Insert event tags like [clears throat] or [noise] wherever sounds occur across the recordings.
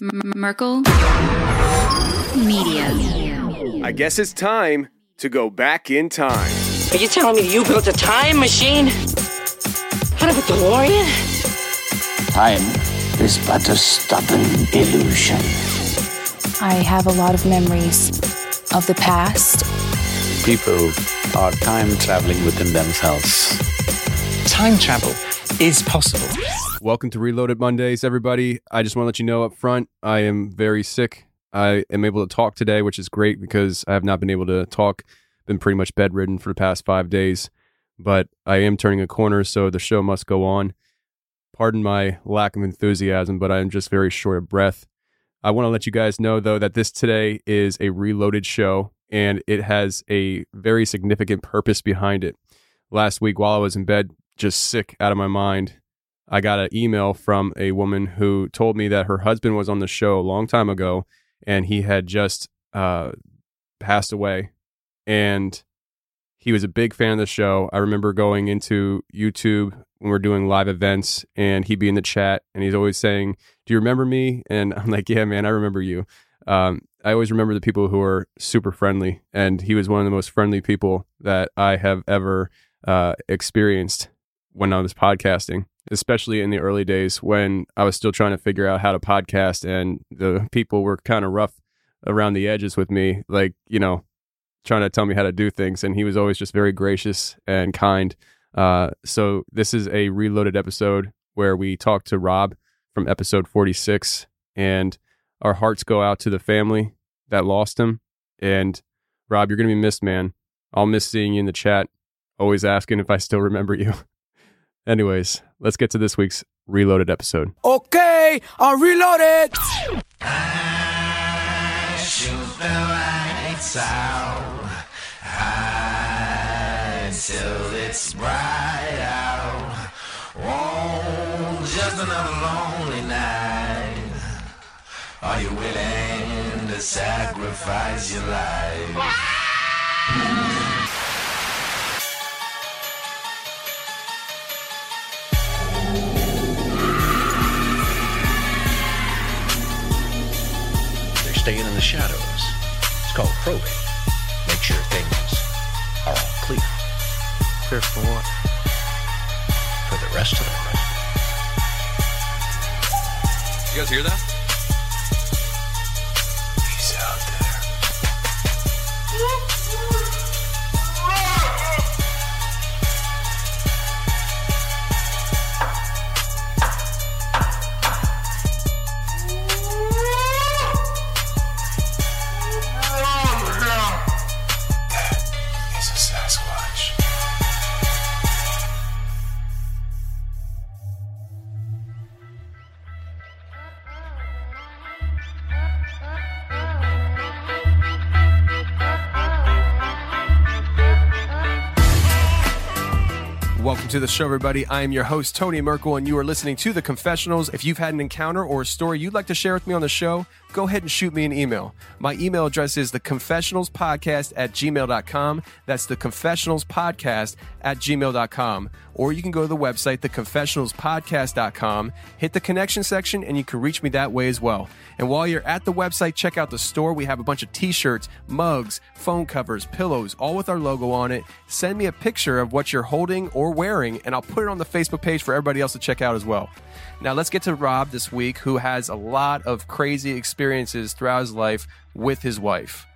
Merkel Media. I guess it's time to go back in time. Are you telling me you built a time machine? Out of a DeLorean? Time is but a stubborn illusion. I have a lot of memories of the past. People are time traveling within themselves. Time travel is possible. Welcome to Reloaded Mondays, everybody. I just want to let you know up front, I am very sick. I am able to talk today, which is great because I have not been able to talk. Been pretty much bedridden for the past five days, but I am turning a corner, so the show must go on. Pardon my lack of enthusiasm, but I am just very short of breath. I want to let you guys know, though, that this today is a reloaded show and it has a very significant purpose behind it. Last week, while I was in bed, just sick out of my mind, I got an email from a woman who told me that her husband was on the show a long time ago and he had just uh, passed away. And he was a big fan of the show. I remember going into YouTube when we're doing live events and he'd be in the chat and he's always saying, Do you remember me? And [laughs] I'm like, Yeah, man, I remember you. Um, I always remember the people who are super friendly. And he was one of the most friendly people that I have ever uh, experienced when I was podcasting especially in the early days when I was still trying to figure out how to podcast and the people were kind of rough around the edges with me, like, you know, trying to tell me how to do things. And he was always just very gracious and kind. Uh, so this is a reloaded episode where we talk to Rob from episode 46 and our hearts go out to the family that lost him. And Rob, you're going to be missed, man. I'll miss seeing you in the chat, always asking if I still remember you. [laughs] Anyways, let's get to this week's reloaded episode. Okay, I'm reloaded. I shoot the lights out high till it's bright out. Oh, just another lonely night. Are you willing to sacrifice your life? Staying in the shadows. It's called probing. Make sure things are all clear. Clear for what? For the rest of them. You guys hear that? Welcome to the show, everybody. I am your host, Tony Merkel, and you are listening to The Confessionals. If you've had an encounter or a story you'd like to share with me on the show, go ahead and shoot me an email. My email address is theconfessionalspodcast at gmail.com. That's theconfessionalspodcast at gmail.com. Or you can go to the website, theconfessionalspodcast.com, hit the connection section, and you can reach me that way as well. And while you're at the website, check out the store. We have a bunch of t shirts, mugs, phone covers, pillows, all with our logo on it. Send me a picture of what you're holding or wearing, and I'll put it on the Facebook page for everybody else to check out as well. Now, let's get to Rob this week, who has a lot of crazy experiences throughout his life with his wife.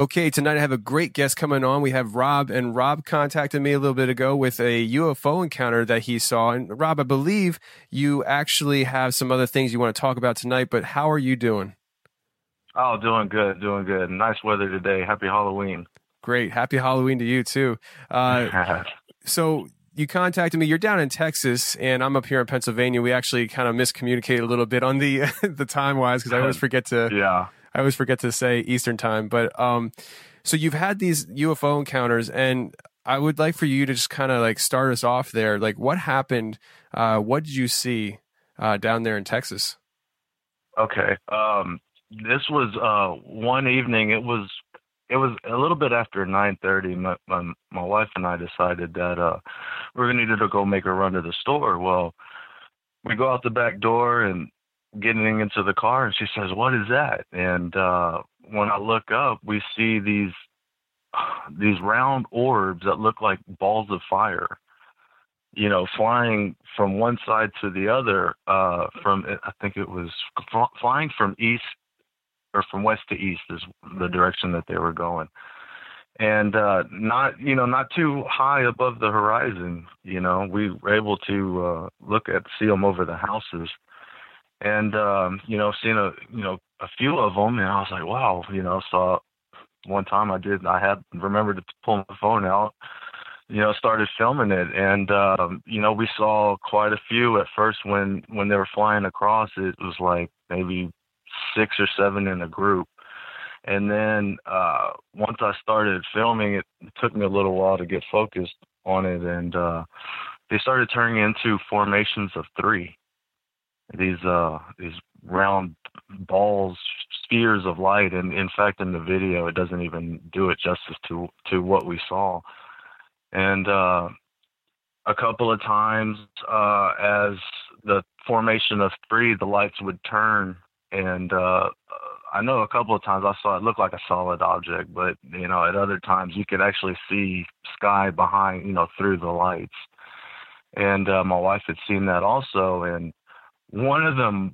Okay, tonight I have a great guest coming on. We have Rob, and Rob contacted me a little bit ago with a UFO encounter that he saw. And Rob, I believe you actually have some other things you want to talk about tonight, but how are you doing? Oh, doing good, doing good. Nice weather today. Happy Halloween. Great. Happy Halloween to you, too. Uh, [laughs] so, you contacted me. You're down in Texas, and I'm up here in Pennsylvania. We actually kind of miscommunicated a little bit on the [laughs] the time wise because I always [laughs] forget to yeah. I always forget to say Eastern time. But um, so you've had these UFO encounters, and I would like for you to just kind of like start us off there. Like, what happened? Uh, what did you see uh, down there in Texas? Okay. Um, this was uh, one evening. It was it was a little bit after 9:30. My, my my wife and I decided that uh, we are needed to go make a run to the store. Well, we go out the back door and getting into the car, and she says, "What is that?" And uh, when I look up, we see these [sighs] these round orbs that look like balls of fire you know, flying from one side to the other, uh, from I think it was flying from east or from west to east is the direction that they were going, and uh, not you know not too high above the horizon. You know, we were able to uh, look at see them over the houses, and um, you know, seen a you know a few of them, and I was like, wow, you know, saw one time I did I had remembered to pull my phone out you know, started filming it, and um, you know, we saw quite a few at first when when they were flying across. It was like maybe six or seven in a group, and then uh, once I started filming, it took me a little while to get focused on it, and uh, they started turning into formations of three. These uh, these round balls, spheres of light, and in fact, in the video, it doesn't even do it justice to to what we saw. And uh, a couple of times uh, as the formation of three, the lights would turn, and uh, I know a couple of times I saw it look like a solid object, but you know, at other times you could actually see sky behind, you know, through the lights. And uh, my wife had seen that also, and one of the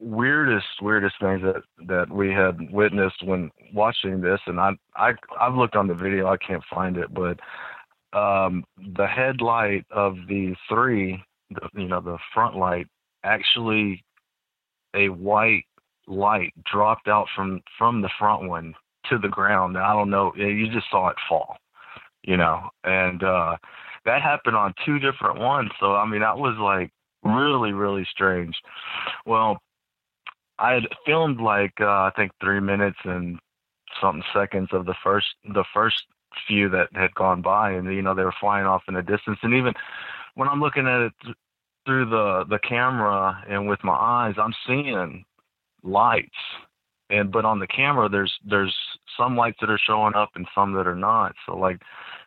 weirdest weirdest things that that we had witnessed when watching this and I I I've looked on the video I can't find it but um the headlight of the 3 the you know the front light actually a white light dropped out from from the front one to the ground I don't know you just saw it fall you know and uh that happened on two different ones so I mean that was like really really strange well I had filmed like uh, I think three minutes and something seconds of the first the first few that had gone by, and you know they were flying off in the distance. And even when I'm looking at it th- through the the camera and with my eyes, I'm seeing lights. And but on the camera, there's there's some lights that are showing up and some that are not. So like,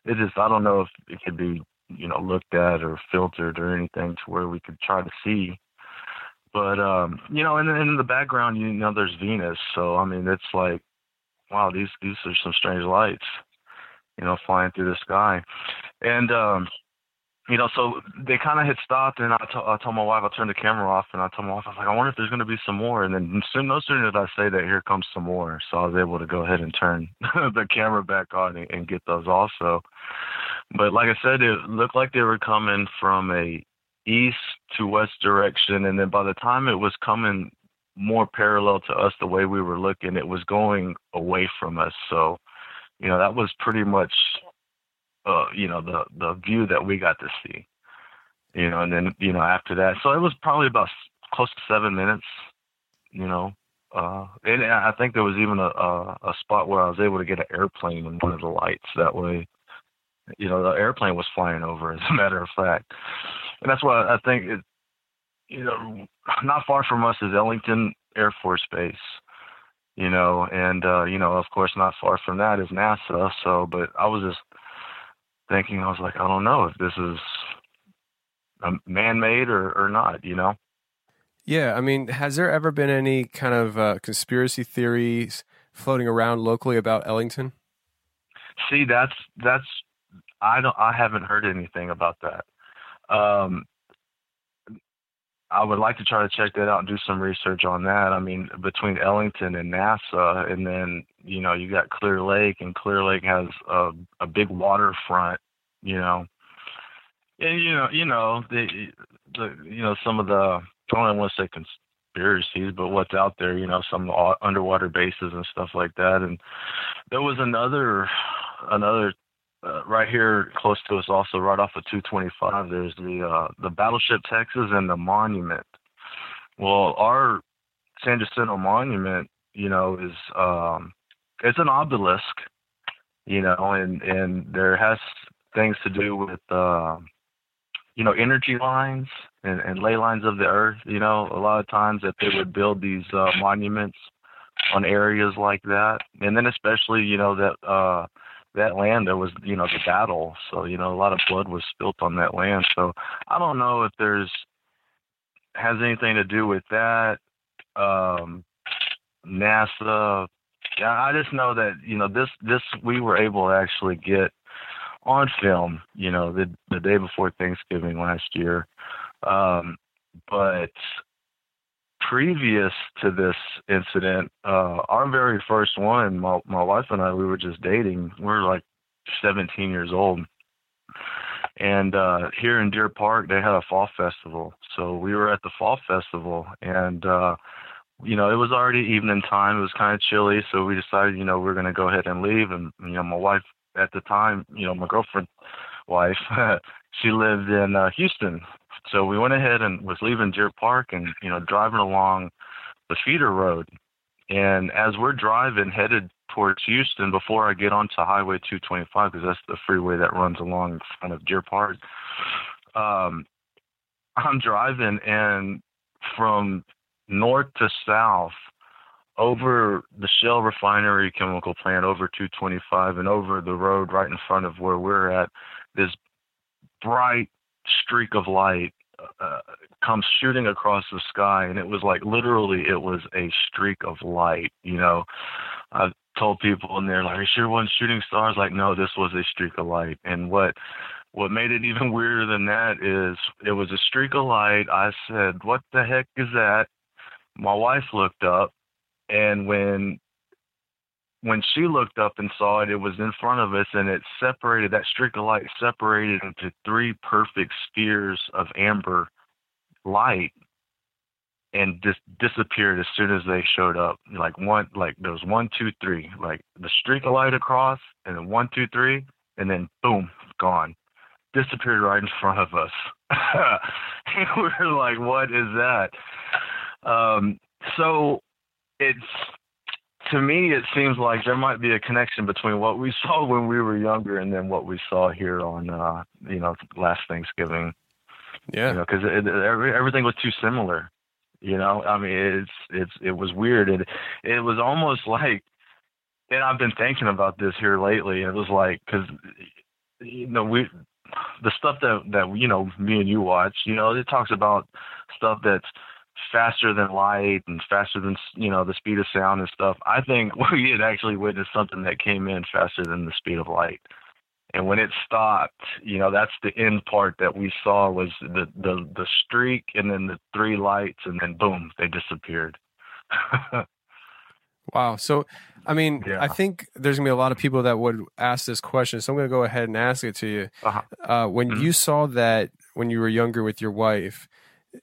it just I don't know if it could be you know looked at or filtered or anything to where we could try to see but um, you know, and in the background, you know, there's Venus. So I mean, it's like, wow, these these are some strange lights, you know, flying through the sky, and um, you know, so they kind of had stopped, and I, t- I told my wife, I turned the camera off, and I told my wife, I was like, I wonder if there's going to be some more, and then soon, no sooner did I say that, here comes some more, so I was able to go ahead and turn [laughs] the camera back on and, and get those also. But like I said, it looked like they were coming from a east to west direction, and then by the time it was coming more parallel to us, the way we were looking, it was going away from us. So, you know, that was pretty much, uh, you know, the the view that we got to see. You know, and then you know after that, so it was probably about close to seven minutes. You know, uh, and I think there was even a, a a spot where I was able to get an airplane in one of the lights. That way, you know, the airplane was flying over. As a matter of fact, and that's why I think it, you know, not far from us is Ellington Air Force Base, you know, and uh, you know, of course, not far from that is NASA. So, but I was just thinking, I was like, I don't know if this is man-made or or not, you know. Yeah, I mean, has there ever been any kind of uh, conspiracy theories floating around locally about Ellington? See, that's that's I don't I haven't heard anything about that. Um, I would like to try to check that out and do some research on that. I mean, between Ellington and NASA, and then you know you got Clear Lake, and Clear Lake has a a big waterfront. You know, and you know, you know the the you know some of the I don't want to say conspiracies, but what's out there. You know, some underwater bases and stuff like that. And there was another another uh, right here close to us, also right off of 225, there's the uh, the Battleship Texas and the Monument. Well, our San Jacinto Monument, you know, is um, it's an obelisk, you know, and and there has things to do with uh, you know, energy lines and, and ley lines of the earth. You know, a lot of times that they would build these uh, monuments on areas like that, and then especially, you know, that uh, that land there was, you know, the battle. So you know, a lot of blood was spilt on that land. So I don't know if there's has anything to do with that. Um, NASA. Yeah, I just know that you know this this we were able to actually get on film, you know, the the day before Thanksgiving last year. Um, but previous to this incident, uh, our very first one, my my wife and I, we were just dating. We were like 17 years old. And uh, here in Deer Park, they had a fall festival. So we were at the fall festival, and uh, you know, it was already evening time. It was kind of chilly, so we decided, you know, we are going to go ahead and leave. And you know, my wife at the time, you know, my girlfriend wife, [laughs] she lived in uh, Houston. So we went ahead and was leaving Deer Park and, you know, driving along the feeder road. And as we're driving headed towards Houston before I get onto Highway 225, because that's the freeway that runs along in front of Deer Park, um, I'm driving and from north to south, over the Shell refinery chemical plant, over 225, and over the road right in front of where we're at, this bright streak of light uh, comes shooting across the sky, and it was like literally, it was a streak of light. You know, I've told people, and they're like, "Are you sure one shooting stars?" Like, no, this was a streak of light, and what what made it even [laughs] weirder than that is it was a streak of light. I said, "What the heck is that?" My wife looked up and when when she looked up and saw it, it was in front of us, and it separated. That streak of light separated into three perfect spheres of amber light, and just disappeared as soon as they showed up. Like one, like there was one, two, three, like the streak of light across, and then one, two, three, and then boom, gone. Disappeared right in front of us. and [laughs] we were like, "What is that?" Um, so it's to me it seems like there might be a connection between what we [laughs] saw when we were younger and then what we saw here on uh you know last Thanksgiving. Yeah, you know, because every, everything was too similar. You know, I mean, it's it's it was weird. It it was almost [laughs] like, and I've been thinking about this here lately. It was like because you know we the stuff that that you know me and you watch. You know, it talks about stuff that's faster than light and faster than you know the speed of sound and stuff. I think [laughs] we had actually witnessed something that came in faster than the speed of light. And when it stopped, you know, that's the end part that we saw was the the the streak and then the three lights and then boom, they disappeared. [laughs] wow. So I mean, yeah. I think there's gonna be a lot of people that would ask this question. So I'm gonna go ahead and ask it to you. Uh-huh. Uh, when mm-hmm. you saw that when you were younger with your wife,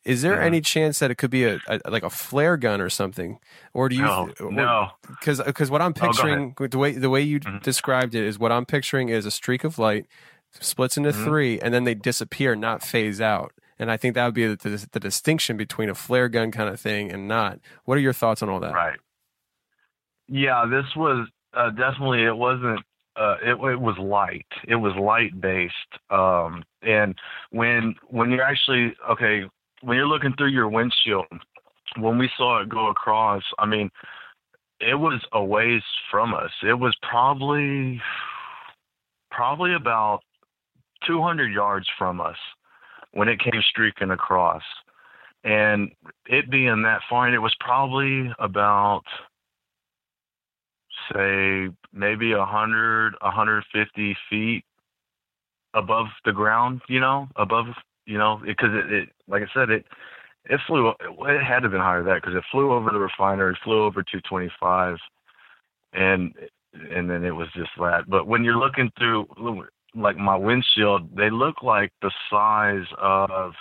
is there yeah. any chance that it could be a, a, like a flare gun or something, or do you? No, or, no. Because because what I'm oh, picturing oh, the way the way you mm-hmm. described it is what I'm picturing is a streak of light splits into mm-hmm. three and then they disappear, not phase out. And I think that would be the, the, the, distinction between a flare gun kind of thing and not. What are your thoughts on all that? Right. Yeah, this was uh, definitely it wasn't uh, it, it, was light. It was light based. Um, and when when you're actually okay, when you're looking through your windshield, when we saw it go across, I mean, it was a ways from us. It was probably probably about 200 yards from us when it came streaking across. And it being that far, it was probably about say maybe a hundred, a hundred fifty feet above the ground, you know, above you know, because it, it, like I said, it it flew. It had to have been higher than that because it flew over the refinery, flew over 225, and and then it was just that. But when you're looking through, like my windshield, they look like the size of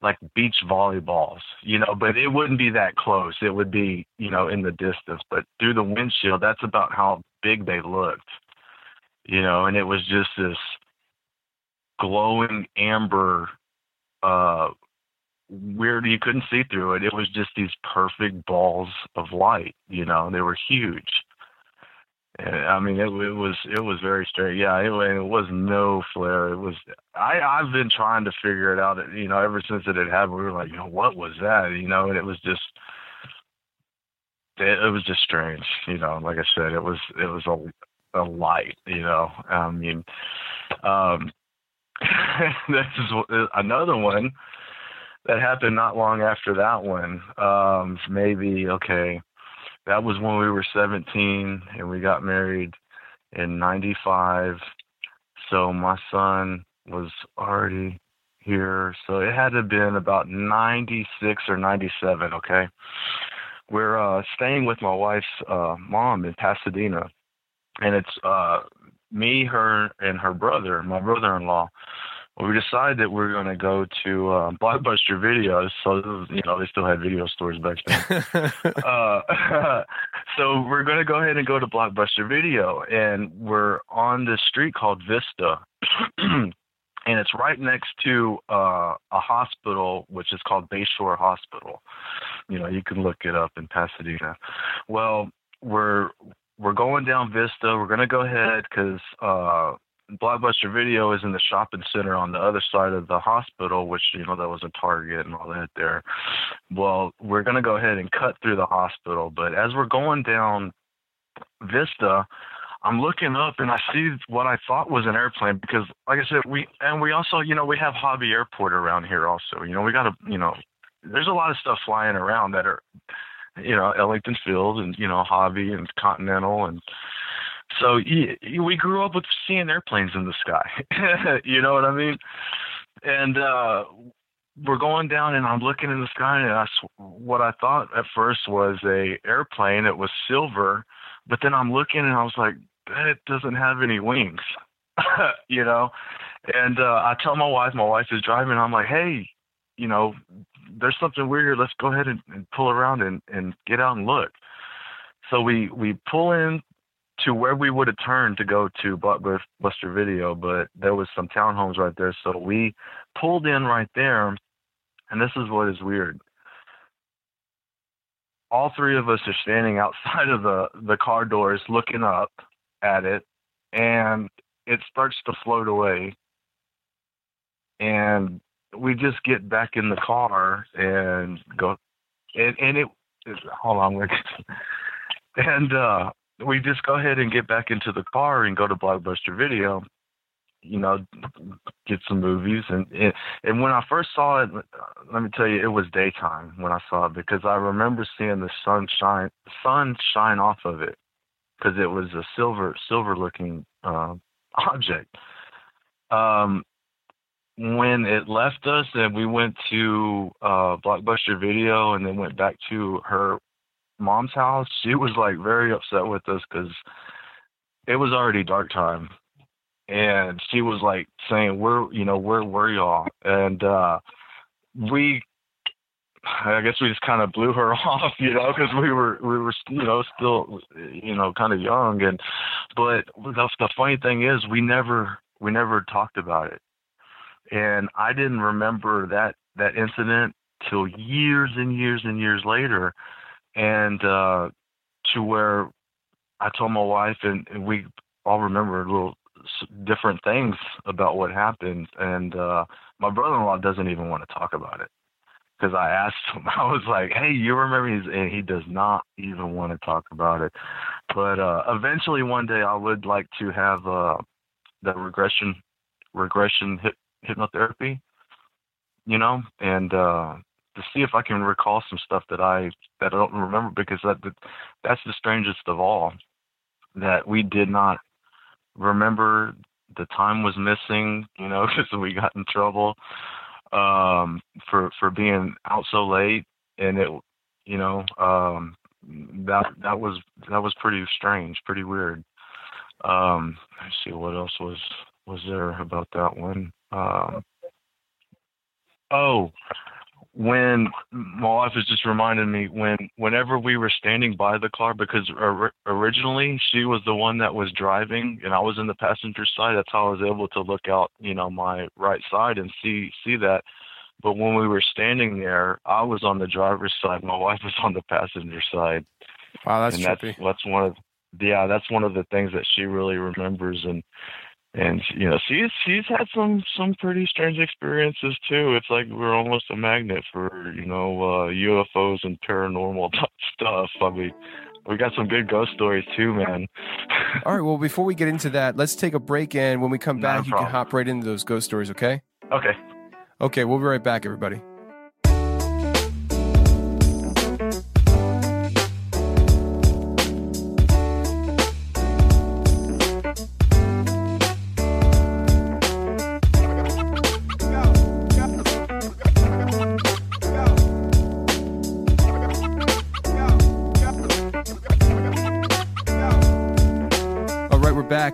like beach volleyballs, you know, but it wouldn't be that close. It would be, you know, in the distance. But through the windshield, that's about how big they looked, you know, and it was just this glowing amber uh, weird. You couldn't see through it. It was just these perfect balls of light. You know, they were huge. I mean, it, it was it was very strange. Yeah, it, it was no flare. It was. I I've been trying to figure it out. You know, ever since it had happened, we were like, you know, what was that? You know, and it was just. It, it was just strange. You know, like I said, it was it was a a light. You know, I mean, um, [laughs] this is another one that happened not long after that one. Um, maybe okay. That was when we were 17 and we got married in 95 so my son was already here. So it had to have been about 96 or 97 okay? We're uh staying with my wife's uh mom in pasadena. And it's uh me her and her brother my brother-in-law we decided that we are going to go to uh, Blockbuster Videos. So you know they still had video stores back then. [laughs] uh, [laughs] so we're going to go ahead and go to Blockbuster Video, and we're on this street called Vista. [clears throat] and it's right next to uh, a hospital, which is called Bayshore Hospital. You know, you can look it up in Pasadena. Well, we're we're going down Vista. We're gonna go ahead because uh, Blockbuster Video is in the shopping center on the other side of the hospital, which you know that was a Target and all that there. Well, we're gonna go ahead and cut through the hospital, but as we're going down Vista, I'm looking up and I see what I thought was an airplane because, like I said, we and we also, you know, we have Hobby Airport around here also. You know, we got a, you know, there's a lot of stuff flying around that are, you know, Ellington Field and you know Hobby and Continental and so we grew up with seeing airplanes in the sky. [laughs] you know what I mean? And uh, we're going down, and I'm looking in the sky, and I, what I thought at first was a airplane. It was silver, but then I'm looking, and I was like, it doesn't have any wings. [laughs] you know? And uh, I tell my wife, my wife is driving. I'm like, hey, you know, there's something weird here. Let's go ahead and, and pull around and, and get out and look. So we we pull in to where we would have turned to go to Blockbuster Video, but there was some townhomes right there. So we pulled in right there, and this is what is weird. All three of us are standing outside of the, the car doors looking up at it, and it starts to float away. And we just get back in the car and go, and, and it, hold on, [laughs] and uh, we just go ahead and get back into the car and go to Blockbuster Video, you know, get some movies. And and when I first saw it, let me tell you, it was daytime when I saw it because I remember seeing the sun shine, sun shine off of it because it was a silver silver looking uh, [laughs] object. Um, when it left us and we went to uh, Blockbuster Video and then went back to her mom's house, she was like very upset with us because it was already dark time, and she was like saying, "Where, you know, where were y'all?" And uh, we, I guess we just kind of blew her [laughs] off, you know, because we were we were you know still you know kind of young, and but the, the funny thing is we never we never talked about it, and I didn't remember that that incident till years and years and years later and uh, to where I told my wife, and, and we all remember little different things about what happened. And uh, my brother-in-law doesn't even want to talk about it because I asked him. [laughs] I was like, "Hey, you remember?" And he does not even want to talk about it. But uh, eventually, one day, I would like to have uh, the regression regression hypnotherapy. You know, and uh, to see if I can recall some stuff that I that I don't remember because that that's the strangest of all that we did not remember the time was missing you know [laughs] because we got in trouble um for for being out so late and it you know um that that was that was pretty strange pretty weird um let's see what else was was there about that one um oh when my wife was just reminding me when whenever we were standing by the car because or, originally she was the one that was driving and I was in the passenger side that's how I was able to look out you know my right side and see see that but when we were standing there I was on the driver's side my wife was on the passenger side wow that's and trippy. that's that's one of yeah, that's one of the things that she really remembers, and and you know she's she's had some some pretty strange experiences too. It's like we're almost a magnet for you know uh, UFOs and paranormal [laughs] stuff. I mean, we got some good ghost stories too, man. All right. Well, before we get into that, let's take a break, and when we come back, you can hop right into those ghost stories. Okay. Okay. Okay. We'll be right back, everybody.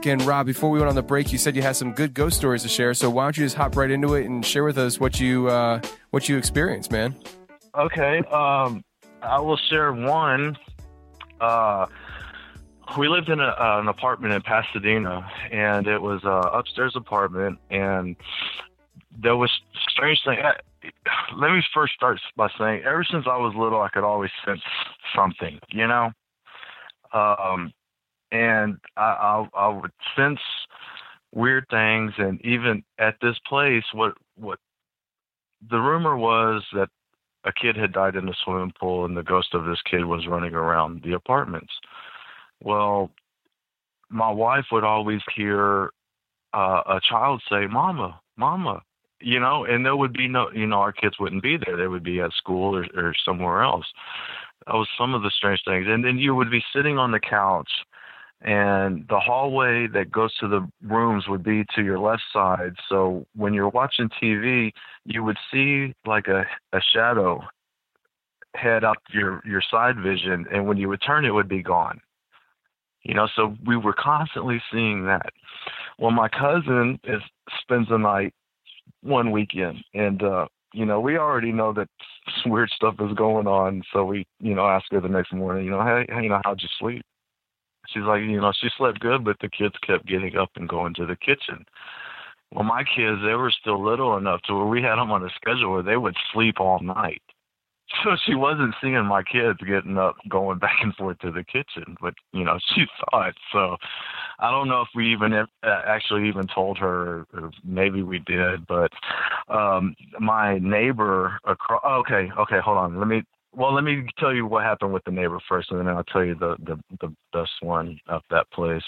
Back. And Rob, before we went on the break, you said you had some good ghost stories to share. So why don't you just hop right into it and share with us what you uh, what you experienced, man? Okay. Um, I will share one. Uh, we lived in a, uh, an apartment in Pasadena, and it was a upstairs apartment, and there was strange thing. I- Let me first start by saying, ever since I was little, I could always sense something, you know. Um, and I, I, I would sense weird things, and even at this place, what what the rumor was that a kid had died in the swimming pool and the ghost of this kid was running around the apartments. Well, my wife would always hear uh, a child say, Mama, Mama, you know, and there would be no, you know, our kids wouldn't be there. They would be at school or, or somewhere else. That was some of the strange things. And then you would be sitting on the couch and the hallway that goes to the rooms would be to your left side. So when you're watching TV, you would see like a, a shadow head up your your side vision, and when you would turn, it would be gone. You know, so we were constantly seeing that. Well, my cousin is spends the night one weekend, and uh, you know, we already know that [laughs] weird stuff is going on. So we, you know, ask her the next morning, you know, hey, you know, how'd you sleep? She's like, you know, she slept good, but the kids kept getting up and going to the kitchen. Well, my kids, they were still little enough to where we had them on a schedule where they would sleep all night. [laughs] So she wasn't seeing my kids getting up, going back and forth to the kitchen, but you know she [laughs] saw it. So I don't know if we even uh, actually even told her, or maybe we did. But um my neighbor across. Okay, okay, hold on. Let me. Well, let me tell you what happened with the neighbor first, and then I'll tell you the the the best one of that place.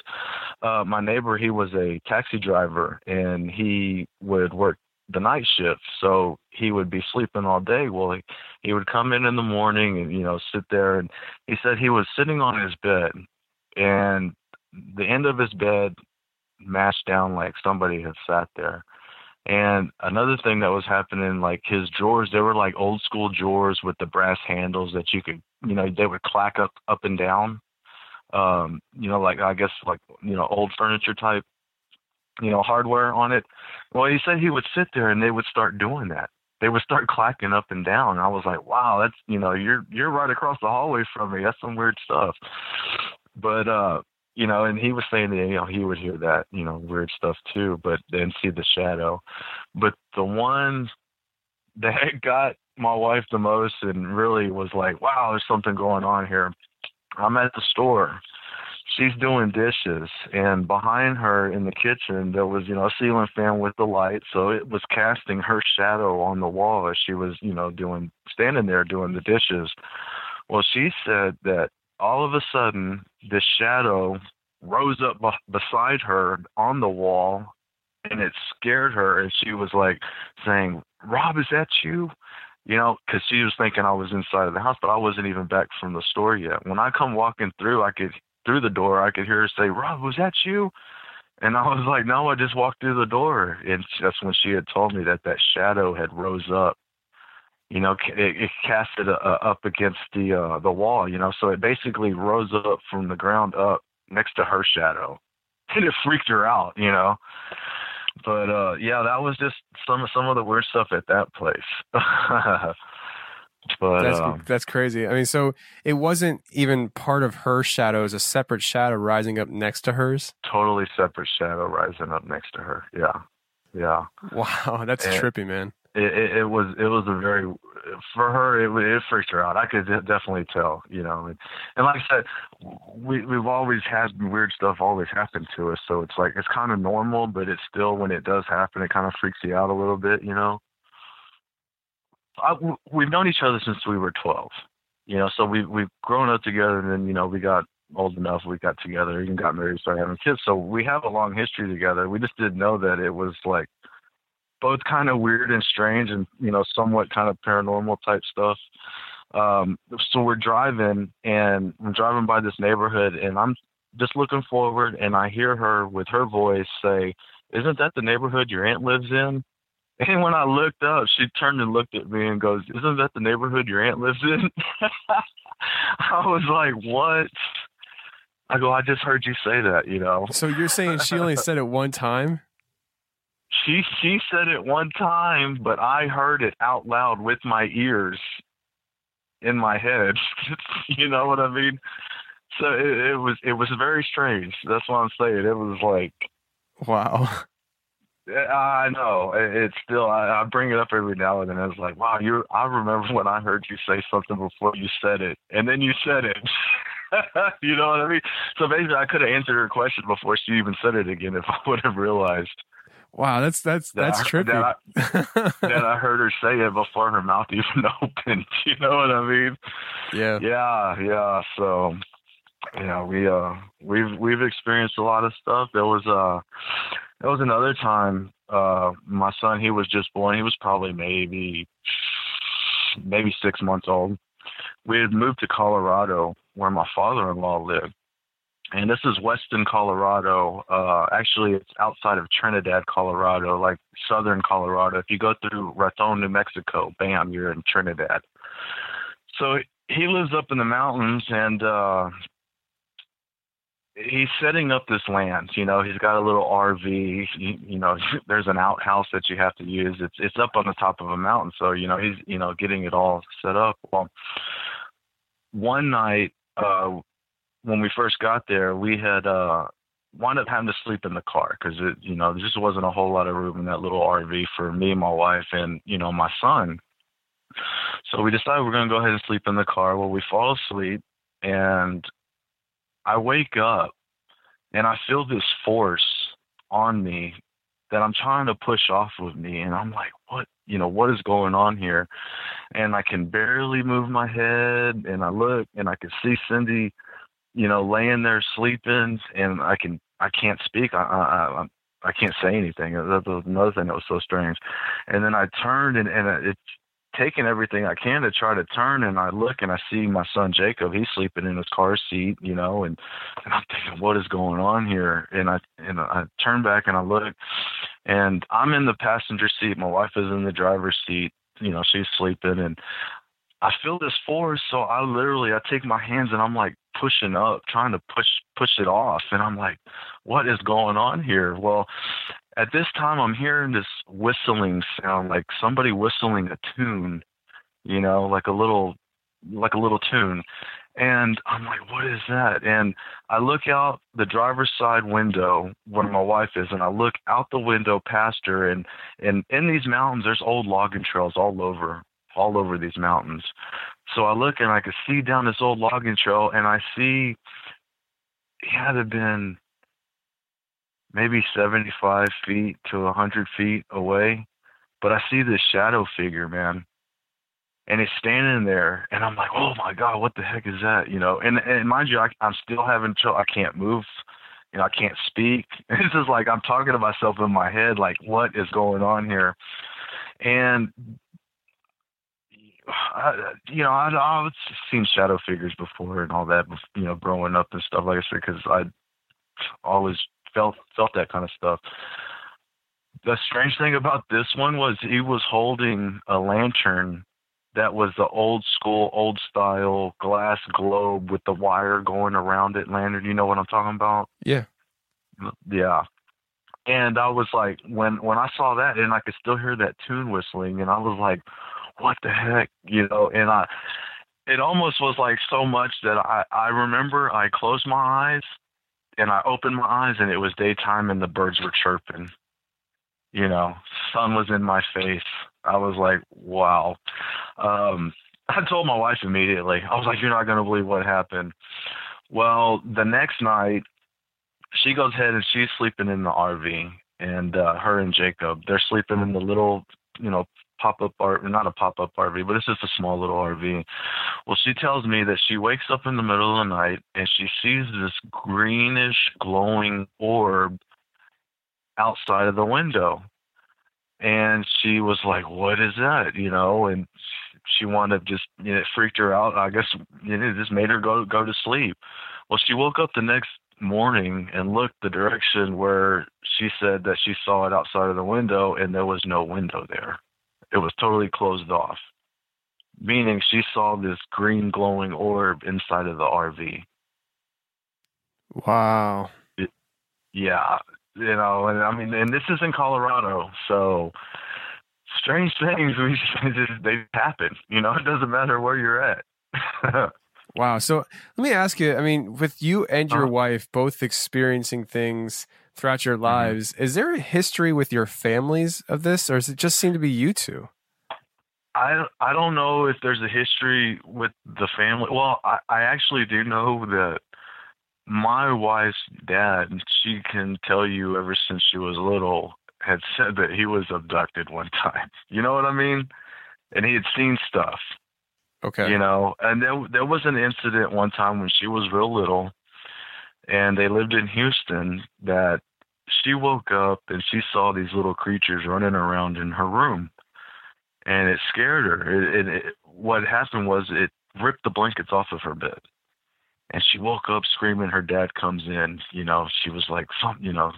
Uh, my neighbor, he was a taxi driver, and he would work the night shift, so he would be sleeping all day. Well, he, he would come in in the morning and you know sit there, and he said he was sitting on his bed, and the end of his bed mashed down like somebody had sat there. And another thing that was happening, like his drawers, they were like old school drawers with the brass handles that you could, you know, they would clack up up and down. Um, you know, like I guess like you know old furniture type, you know, hardware on it. Well, he said he would sit there and they would start doing that. They would start clacking up and down. I was like, wow, that's you know, you're you're right across the hallway from me. That's some weird stuff. But uh, you know, and he was saying that you know he would hear that you know weird stuff too, but then see the shadow. But the one that [laughs] got my wife the most and really was like, wow, there's something going on here. I'm at the store. She's doing dishes, and behind her in the kitchen there was, you know, a ceiling fan with the light, so it was casting her shadow on the wall as she was, you know, doing standing there doing the dishes. Well, she said that all of a sudden this shadow rose up be- beside her on the wall and it scared her and she was like saying rob is that you? You know because she was thinking i was inside of the house but i wasn't even back from the store yet. When i come walking through i could through the door i could hear her say rob was that you? And i was like no i just walked through the door. And that's when she had told me that that shadow had rose up you know, it, it casted uh, up against the uh, the wall. You know, so it basically rose up from the ground up next to her shadow, and [laughs] it freaked her out. You know, but uh, yeah, that was just some some of the weird stuff at that place. [laughs] but that's um, that's crazy. I mean, so it wasn't even part of her shadow; it was a separate shadow rising up next to hers. totally separate shadow rising up next to her. Yeah, yeah. Wow, [laughs] that's And- trippy, man. It, it, was it was a very for her it it freaked her out. I could definitely tell, you know. And, and like I said, we we've always had weird stuff always happen to us, so it's like it's kind of normal, but it's still when it does happen, it kind of freaks you out a little bit, you know. I, we've known each other since we were 12, you know, so we we've grown up together, and then you know we got old enough, we got together, even got married, started having kids. So we have a long history together. We just didn't know that it was like both kind of weird and strange and you know somewhat kind of paranormal type stuff. Um so we're driving and i'm driving by this neighborhood and i'm just looking forward and i hear her with her voice say isn't that the neighborhood your aunt lives in? [laughs] And when i looked up she turned and looked at me and goes isn't that the neighborhood your aunt lives in? [laughs] I was like what? I go i just heard you say that you know. So you're saying she only said it one time she she said it one time, but I heard it out loud with my ears in my head. [laughs] you know what I mean? So it, it was it was very strange. That's what I'm saying. It was like, wow. I know. It's still. I, I bring it up every now and then. It's like, wow, you. I remember when I heard you say something before you said it, and then you said it. [laughs] you know what I mean? So basically, I could have answered her question before she even said it again if I [laughs] would have realized. Wow, that's that's that's that, trippy. That I, that I heard her say it before her mouth even [laughs] opened. You know what I mean? Yeah. Yeah, yeah. So, yeah, we uh we've we've experienced a lot of stuff. There was uh there was another time uh my son he was just born. He was probably maybe maybe six months old. We had moved to Colorado where my father-in-law lived and this is Weston, Colorado. Uh, actually, it's outside of Trinidad, Colorado, like southern Colorado. If you go through Raton, New Mexico, bam, you're in Trinidad. So he lives up in the mountains, and uh, he's setting up this land. You know, he's got a little RV. You, you know, [laughs] there's an outhouse that you have to use. It's it's up on the top of a mountain, so you know he's you know getting it all set up. Well, one night. Uh, when we first got there, we had uh, wound up having to sleep in the car because it, you know, there just wasn't a whole lot of room in that little RV for me, my wife, and you know, my son. So we decided we're going to go ahead and sleep in the car. Well, we fall asleep, and I wake up, and I feel this force on me that I'm trying to push off of me, and I'm like, what? You know, what is going on here? And I can barely move my head, and I look, and I can see Cindy you know, laying there sleeping, and I can I can't speak. I I I I can't say anything. That was another thing that was so strange. And then I turned, and and it's taking everything I can to try to turn, and I look and I see my son Jacob. He's sleeping in his car seat, you know, and, and I'm thinking, what is going on here? And I and I turn back and I look, and I'm in the passenger seat. My wife is in the driver's seat. You know, she's sleeping, and I feel this force, so I literally I take my hands and I'm like pushing up, trying to push push it off, and I'm like, what is going on here? Well, at this time I'm hearing this whistling sound, like somebody whistling a tune, you know, like a little like a little tune. And I'm like, what is that? And I look out the driver's side window where my wife is, and I look out the window past her. And, and in these mountains, there's old logging trails all over all over these mountains. So I look and I could see down this old logging trail, and I see it had to have been maybe 75 feet to 100 feet away, but I see this shadow figure, man. And it's standing there, and I'm like, "Oh my god, what the heck is that?" You know, and and mind you, I, I'm still having trouble. I can't move, you know, I can't speak. [laughs] It's just like I'm talking to myself in my head, like, "What is going on here?" And I, you know, I, I've seen shadow figures before and all that, you know, growing up and stuff like I said, because I always felt felt that kind of stuff. The strange thing about this one was he was holding a lantern that was the old school, old style glass globe with the wire going around it lantern. You know what I'm talking about? Yeah. Yeah. And I was like, when when I saw that, and I could still hear that tune whistling, and I was like, what the heck, you know? And I, it almost was like so much that I, I remember I closed my eyes and I opened my eyes and it was daytime and the birds were chirping. You know, sun was in my face. I was like, wow. Um, I told my wife immediately. I was like, you're not going to believe what happened. Well, the next night, she goes ahead and she's sleeping in the RV, and uh, her and Jacob, they're sleeping in the little, you know, pop up RV, not a pop up RV, but it's just a small little RV. Well, she tells me that she wakes up in the middle of the night and she sees this greenish glowing orb outside of the window. And she was like, What is that? You know, and she wanted to just, you know, it freaked her out. I guess, you know, it just made her go, go to sleep. Well, she woke up the next morning and looked the direction where she said that she saw it outside of the window and there was no window there. It was totally closed off, meaning she saw this green glowing orb inside of the RV. Wow. It, yeah, you know, and I mean, and this is in Colorado, so strange things [laughs] we just they happen. You know, [laughs] it doesn't matter where you're at. [laughs] wow. So let me ask you. I mean, with you and your uh wife both experiencing things throughout your mm-hmm. lives, mm-hmm. is there a history with your families of this, or does it just seem to be you two? I I don't know if there's a history with the family. Well, I, I actually do know that my wife's dad, she can tell you ever since she was little, had said that he was abducted one [laughs] time. You know what I mean? And he had seen stuff. Okay. You know, and there there was an incident one time when she was real little, and they lived in Houston. That she woke up and she saw these little creatures running around in her room, and it scared her. It, it, it what happened was it ripped the blankets off of her bed and she woke up screaming her dad comes in you know she was like some you know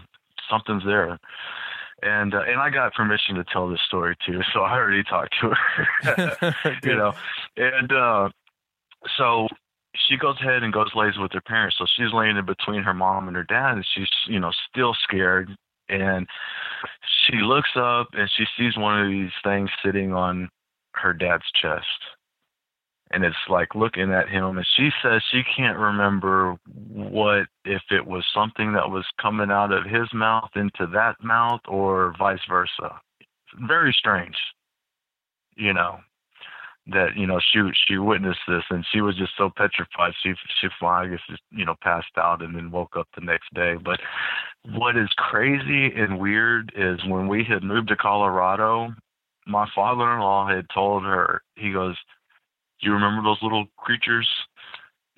something's there and uh, and I got permission to tell this story too so I already talked to her [laughs] [laughs] you know and uh so she goes ahead and goes lays with her parents. So she's laying in between her mom and her dad and she's you know still scared. And she looks up and she sees one of these things sitting on her dad's chest. And it's like looking at him and she says she can't remember what if it was something that was coming out of his mouth into that mouth or vice versa. Very strange you know that you know she she witnessed this and she was just so petrified she she guess just you know passed out and then woke up the next day but what is crazy and weird is when we had moved to Colorado my father-in-law had told her he goes you remember those little creatures,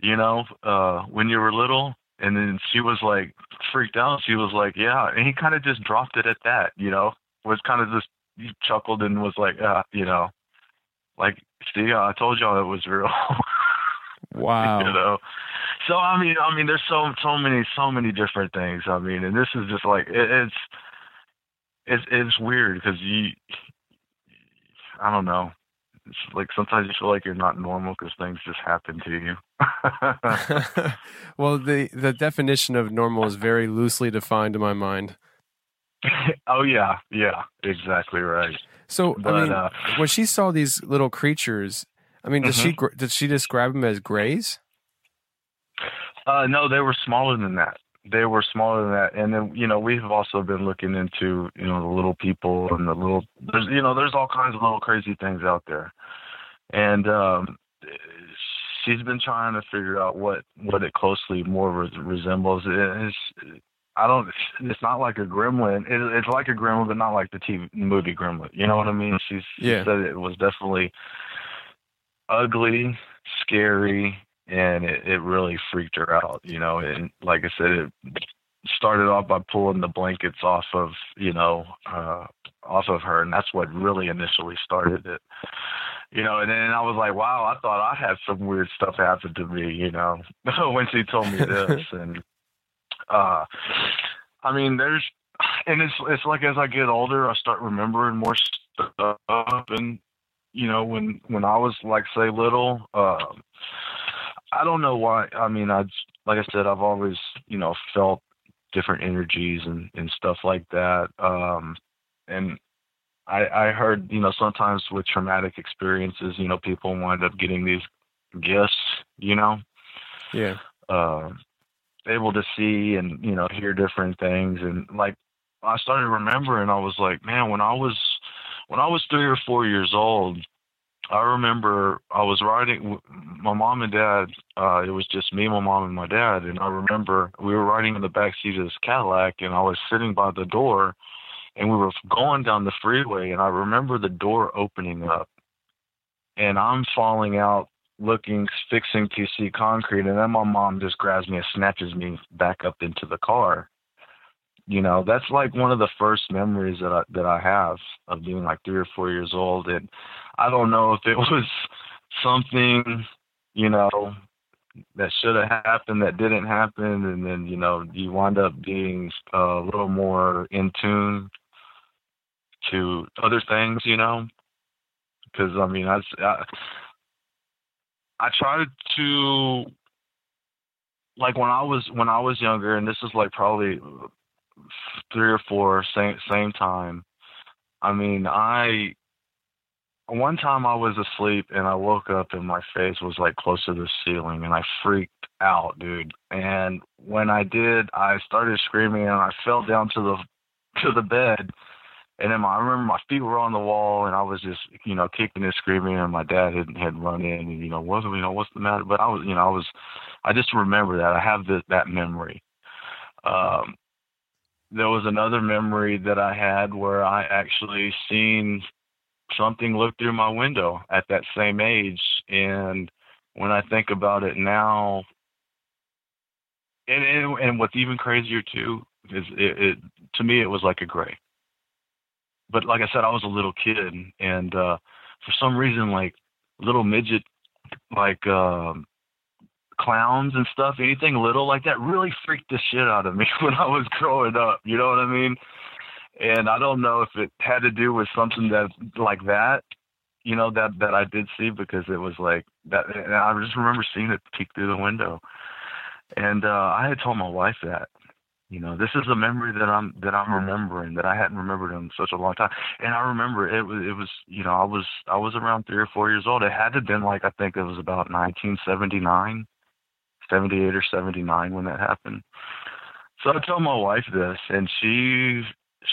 you know, uh, when you were little? And then she was like freaked out. She was like, yeah. And he kind of just dropped it at that, you know, was kind of just chuckled and was like, uh, you know, like, see, I told y'all it was real. [laughs] wow. you know, so I mean, I mean, there's so so many so many different things. I mean, and this is just like it, it's it's it's weird because you, I don't know it's like sometimes you feel like you're not normal because things just happen to you. [laughs] well, the the definition of normal is very loosely defined in my mind. [laughs] oh yeah, yeah, exactly right. So but, I mean, uh, when she saw these little creatures, I mean, does mm-hmm. she did she describe them as grays? Uh, no, they were smaller than that they were smaller than that. And then, you know, we've also been looking into, you know, the little people and the little, there's, you know, there's all kinds of little crazy things out there. And, um, she's been trying to figure out what, what it closely more res- resembles. It's, I don't, it's not like a gremlin. It, it's like a gremlin, but not like the TV movie gremlin. You know what I mean? She's, yeah. she said it was definitely ugly, scary, and it, it really freaked her out, you know. And like I said, it started off by pulling the blankets off of, you know, uh, off of her, and that's what really initially started it. You know, and then I was like, wow, I thought I had some weird stuff happen to me, you know, [laughs] when she told me this, [laughs] and uh, I mean, there's, and it's it's like as I get older, I start remembering more stuff, and you know, when when I was like say little, uh, I don't know why. I mean, I like I said, I've always you know felt different energies and and stuff like that. Um, and I I heard you know sometimes with traumatic experiences, you know, people wind up getting these gifts. You know. Yeah. Uh, able to see and you know hear different things and like I started remembering. I was like, man, when I was when I was three or four years old, I remember I was riding. My mom and dad. Uh, it was just me, my mom, and my dad. And I remember we were riding in the back seat of this Cadillac, and I was sitting by the door, and we were going down the freeway. And I remember the door opening up, and I'm falling out, looking, fixing see concrete, and then my mom just grabs me and snatches me back up into the car. You know, that's like one of the first memories that I that I have of being like three or four years old, and I don't know if it [laughs] was something, you know, that should have happened that didn't happen, and then you know you wind up being a little more in tune to other things, you know, because I mean I, I I tried to like when I was when I was younger, and this is like probably three or four same same time. I mean, I one time I was asleep and I woke up and my face was like close to the ceiling and I freaked out, dude. And when I did, I started screaming and I fell down to the to the bed. And then my, I remember my feet were on the wall and I was just, you know, kicking and screaming and my dad had had run in and you know, what you know, what's the matter? But I was, you know, I was I just remember that. I have the, that memory. Um there was another memory that I had where I actually seen something look through my window at that same age. And when I think about it now, and and, and what's even crazier too is it, it to me it was like a gray. But like I said, I was a little kid, and uh, for some reason, like little midget, like um, clowns and stuff, anything little like that, really freaked the shit out of me [laughs] when I was growing up. You know what I mean? and I don't know if it had to do with something that like that, you know, that that I did see because it was like that. And I just remember seeing it peek through the window, and uh, I had told my wife that, you know, this is a memory that I'm that I'm remembering that I hadn't remembered in such a long time. And I remember it was it was you know I was I was around three or four years old. It had to have been like I think it was about 1979, 78 or 79 when that happened. So I told my wife this, and she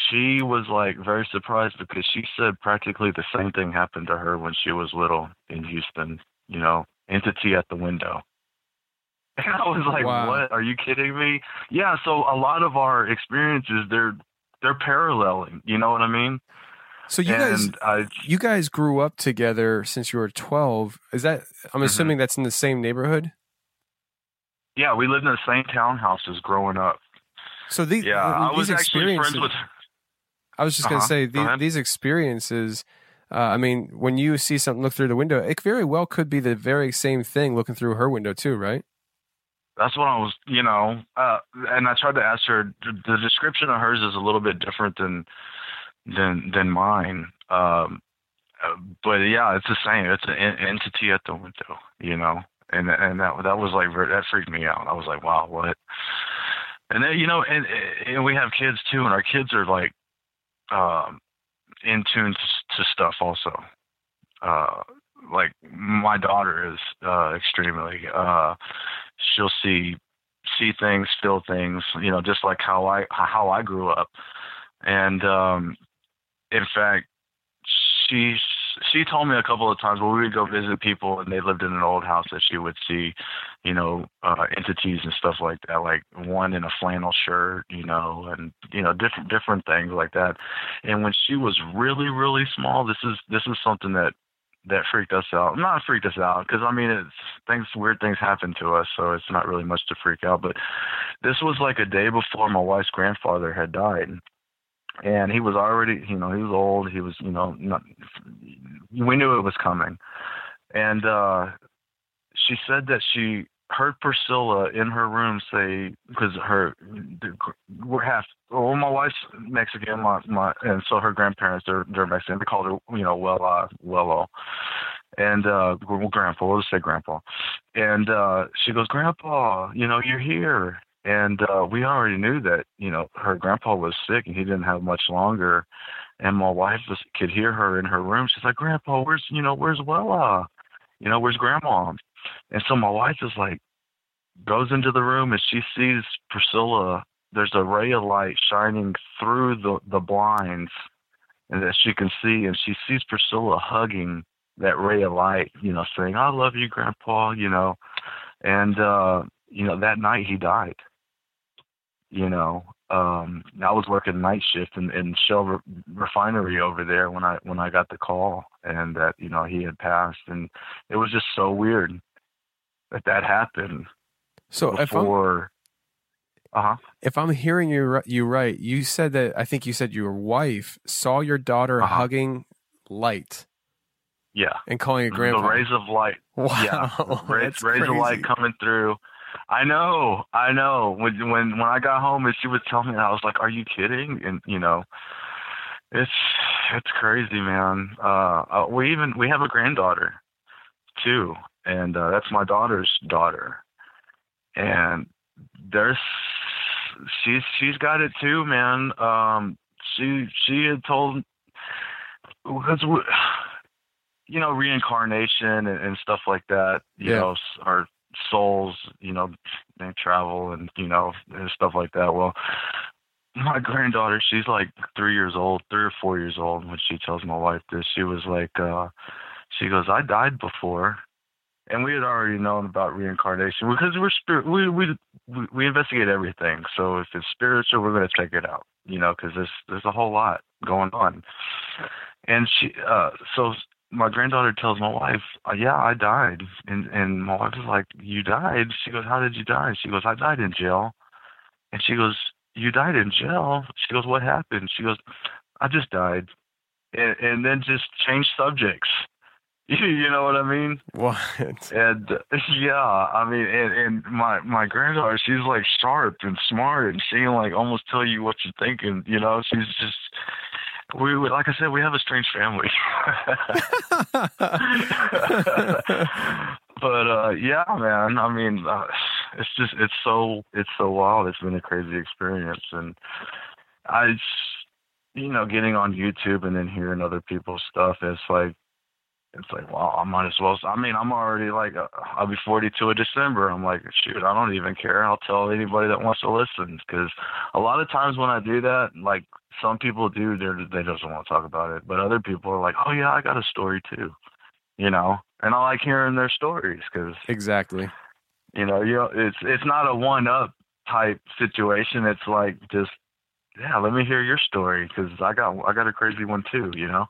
she was like very surprised because she said practically the same thing happened to her when she was little in Houston, you know, entity at the window. And [laughs] I was like, wow. "What? Are you kidding me?" Yeah. So a lot of our experiences, they're they're paralleling. You know what I mean? So you and guys, I, you guys grew up together since you were twelve. Is that? I'm mm-hmm. assuming that's in the same neighborhood. Yeah, we lived in the same townhouses growing up. So these, yeah, I was actually friends with I was just uh-huh. going to say the, these experiences. Uh, I mean, when you see something look through the window, it very well could be the very same thing looking through her window too, right? That's what I was, you know, uh, and I tried to ask her. The description of hers is a little bit different than than than mine. Um, uh, but yeah, it's the same. It's an entity at the window, you know, and and that that was like that freaked me out. I was like, wow, what? And then you know, and and we have kids too, and our kids are like um, in tune to, to stuff also. Uh, like my daughter is uh, extremely. Uh, she'll see see things, feel things. You know, just like how I how I grew up. And um, in fact, she she told me a couple of times when we would go visit people and they lived in an old house that she would see, you know, uh, entities and stuff like that, like one in a flannel shirt, you know, and you know different different things like that. And when she was really really small, this is this is something that that freaked us out. Not freaked us out because I mean it's things weird things happen to us, so it's not really much to freak out. But this was like a day before my wife's grandfather had died, and he was already you know he was old he was you know not we knew it was coming and uh she said that she heard Priscilla in her room say because her we're half well my wife's Mexican my, my and so her grandparents they're they're Mexican they called her you know well uh well and uh well grandpa we'll just say grandpa and uh she goes grandpa you know you're here and uh, we already knew that you know her grandpa was sick and he didn't have much longer. And my wife was, could hear her in her room. She's like, "Grandpa, where's you know where's Wella? You know where's Grandma?" And so my wife is like, goes into the room and she sees Priscilla there's a ray of light shining through the the blinds, and that she can see, and she sees Priscilla hugging that ray of light, you know, saying, "I love you, Grandpa," you know, and uh, you know that night he died. You know, um, I was working night shift in, in Shell re- refinery over there when I when I got the call, and that you know he had passed, and it was just so weird that that happened. So before, if I'm, uh-huh. if I'm hearing you you right, you said that I think you said your wife saw your daughter uh-huh. hugging light. Yeah. And calling it grandpa. The rays of light. Wow. Yeah. [laughs] Rays, rays of light coming through. I know, I know. When when when I got home and she was telling me, I was like, "Are you kidding?" And you know, it's it's crazy, man. Uh, uh we even we have a granddaughter too, and uh, that's my daughter's daughter, and there's she's she's got it too, man. Um, she she had told because you know reincarnation and, and stuff like that. You yeah. know, our souls, you know, they travel and you know and stuff like that. Well, my [laughs] granddaughter, she's like three years old, three or four years old. When she tells my wife this, she was like, uh, she goes, "I died before." And we had already known about reincarnation because we're spirit. We we we investigate everything. So if it's spiritual, we're going to check it out. You know, because there's there's a whole lot going on. And she, uh, so my granddaughter tells my wife, uh, "Yeah, I died," and and my wife is like, "You died?" She goes, "How did you die?" She goes, "I died in jail," and she goes, "You died in jail?" She goes, "What happened?" She goes, "I just died," and and then just change subjects. [laughs] You know what I mean? What? [laughs] And yeah, I mean, and and my my granddaughter, she's like sharp and smart, and she can like almost tell you what you're thinking. You know, she's just we, we like I said, we have a strange family. [laughs] but uh yeah, man. I mean, uh, it's just it's so it's so wild. It's been a crazy experience, and I, you know, getting on YouTube and then hearing other people's stuff. It's like it's like, well, I might as well. I mean, I'm already like, uh, I'll be 42 in December. I'm like, shoot, I don't even care. I'll tell anybody that wants to listen because a lot of times when I do that, like some people do, they they just don't want to talk about it, but other people are like, oh yeah, I got a story too, you know, and I like hearing their stories because exactly, you know, you know, it's it's not a one up type situation. It's like just yeah, let me hear your story because I got I got a crazy one too, you know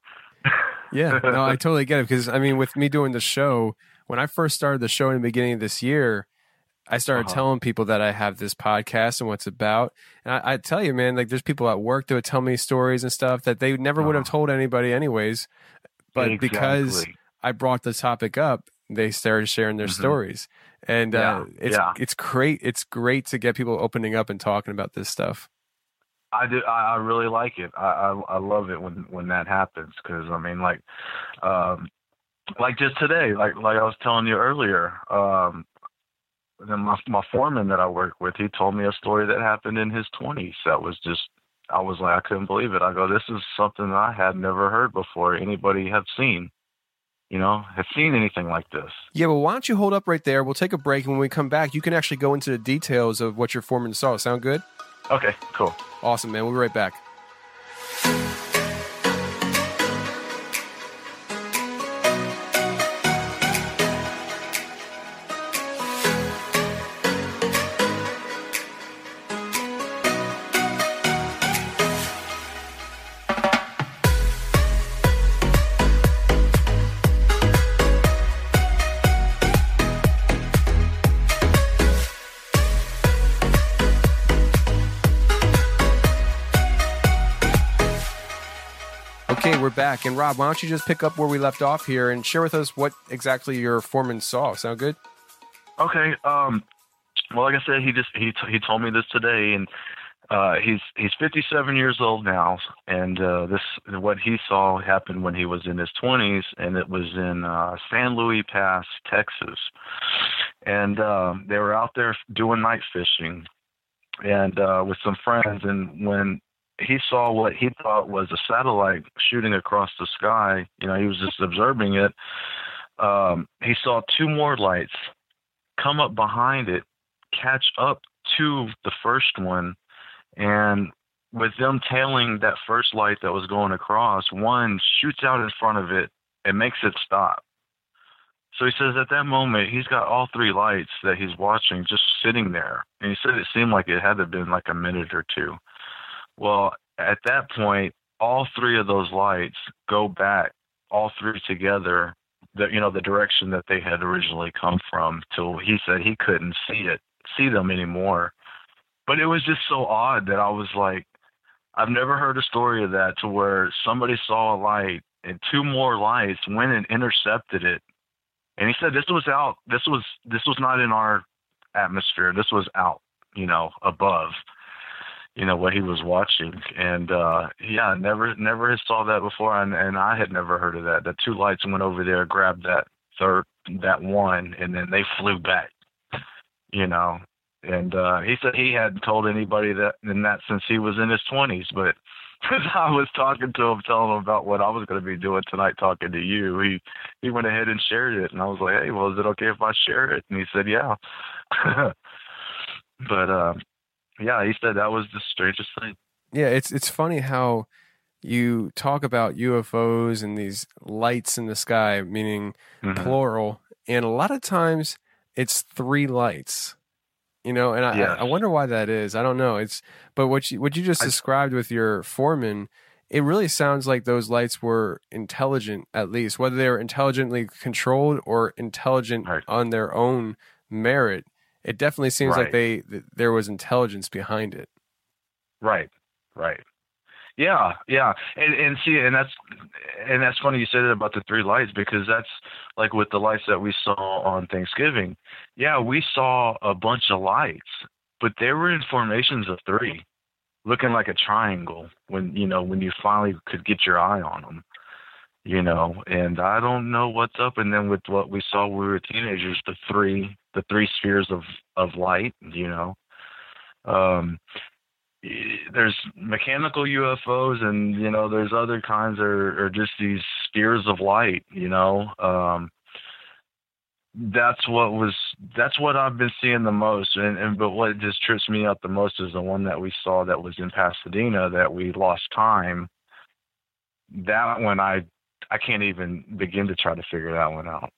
yeah, no, I totally get it because I mean, with me doing the show, when I first started the show in the beginning of this year, I started uh-huh. telling people that I have this podcast and what's about. And I, I, tell you, man, like there's people at work that would tell me stories and stuff that they never uh-huh. would have uh-huh. told anybody anyways. But exactly. because I brought the topic up, they started sharing their mm-hmm. stories. And yeah. uh, it's yeah. it's great. It's great to get people opening up and talking about this stuff. I do. I, I really like it. I, I I love it when when that happens because I mean, like, um, like just today, like like I was telling you earlier. Um, then my my foreman that I work with, he told me a story that happened in his twenties. That was just, I was like, I couldn't believe it. I go, this is something I had never heard before. Anybody have seen? you know, have seen anything like this. Yeah, well, why don't you hold up right there? We'll take a break. And when we come back, you can actually go into the details of what your foreman saw. Sound good? Okay, cool. Awesome, man. We'll be right back. Back. And Rob, why don't you just pick up where we left off here and share with us what exactly your foreman saw? Sound good? Okay. Um, well, like I said, he just he t- he told me this today, and uh, he's he's 57 years old now, and uh, this what he saw happened when he was in his 20s, and it was in uh, San Luis Pass, Texas, and uh, they were out there doing night fishing, and uh, with some friends, and when he saw what he thought was a satellite shooting across the sky. You know, he was just observing it. Um, he saw two more lights come up behind it, catch up to the first one, And with them tailing that first light that was going across, one shoots out in front of it and makes it stop. So he says at that moment he's got all three lights that he's watching just sitting there. And he said it seemed like it had to have been like a minute or two. Well, at that point, all three of those lights go back, all three together, the you know, the direction that they had originally come from till he said he couldn't see it see them anymore. But it was just so odd that I was like I've never heard a story of that to where somebody saw a light and two more lights went and intercepted it. And he said this was out this was this was not in our atmosphere. This was out, you know, above you know what he was watching and uh yeah never never saw that before and and i had never heard of that the two lights went over there grabbed that third that one and then they flew back you know and uh he said he hadn't told anybody that in that since he was in his twenties but [laughs] I was talking to him, telling him about what I was going to be doing tonight, talking to you, he he went ahead and shared it, and I was like, "Hey, well, is it okay if I share it?" And he said, "Yeah." [laughs] but uh, yeah, he said that was the strangest thing. Yeah, it's it's funny how you talk about UFOs and these lights in the sky, meaning mm-hmm. plural, and a lot of times it's three lights. You know, and I, yes. I, wonder why that is. I don't know. It's but what you what you just I, described with your foreman, it really sounds like those lights were intelligent at least, whether they were intelligently controlled or intelligent right. on their own merit it definitely seems right. like they th- there was intelligence behind it. Right. Right. Yeah, yeah, and and see, and that's and that's funny you said it about the three lights because that's like with the lights that we saw on Thanksgiving. Yeah, we saw a bunch of lights, but they were in formations of three, looking like a triangle. When you know when you finally could get your eye on them you know and i don't know what's up and then with what we saw when we were teenagers the three the three spheres of of light you know? Um there's mechanical ufos and you know there's other kinds or are just these spheres of light you know? Um that's what was that's what I've been seeing the most. And, and but what just trips me up the most is the one that we saw that was in Pasadena that we lost time. That one I I can't even begin to try to figure that one out.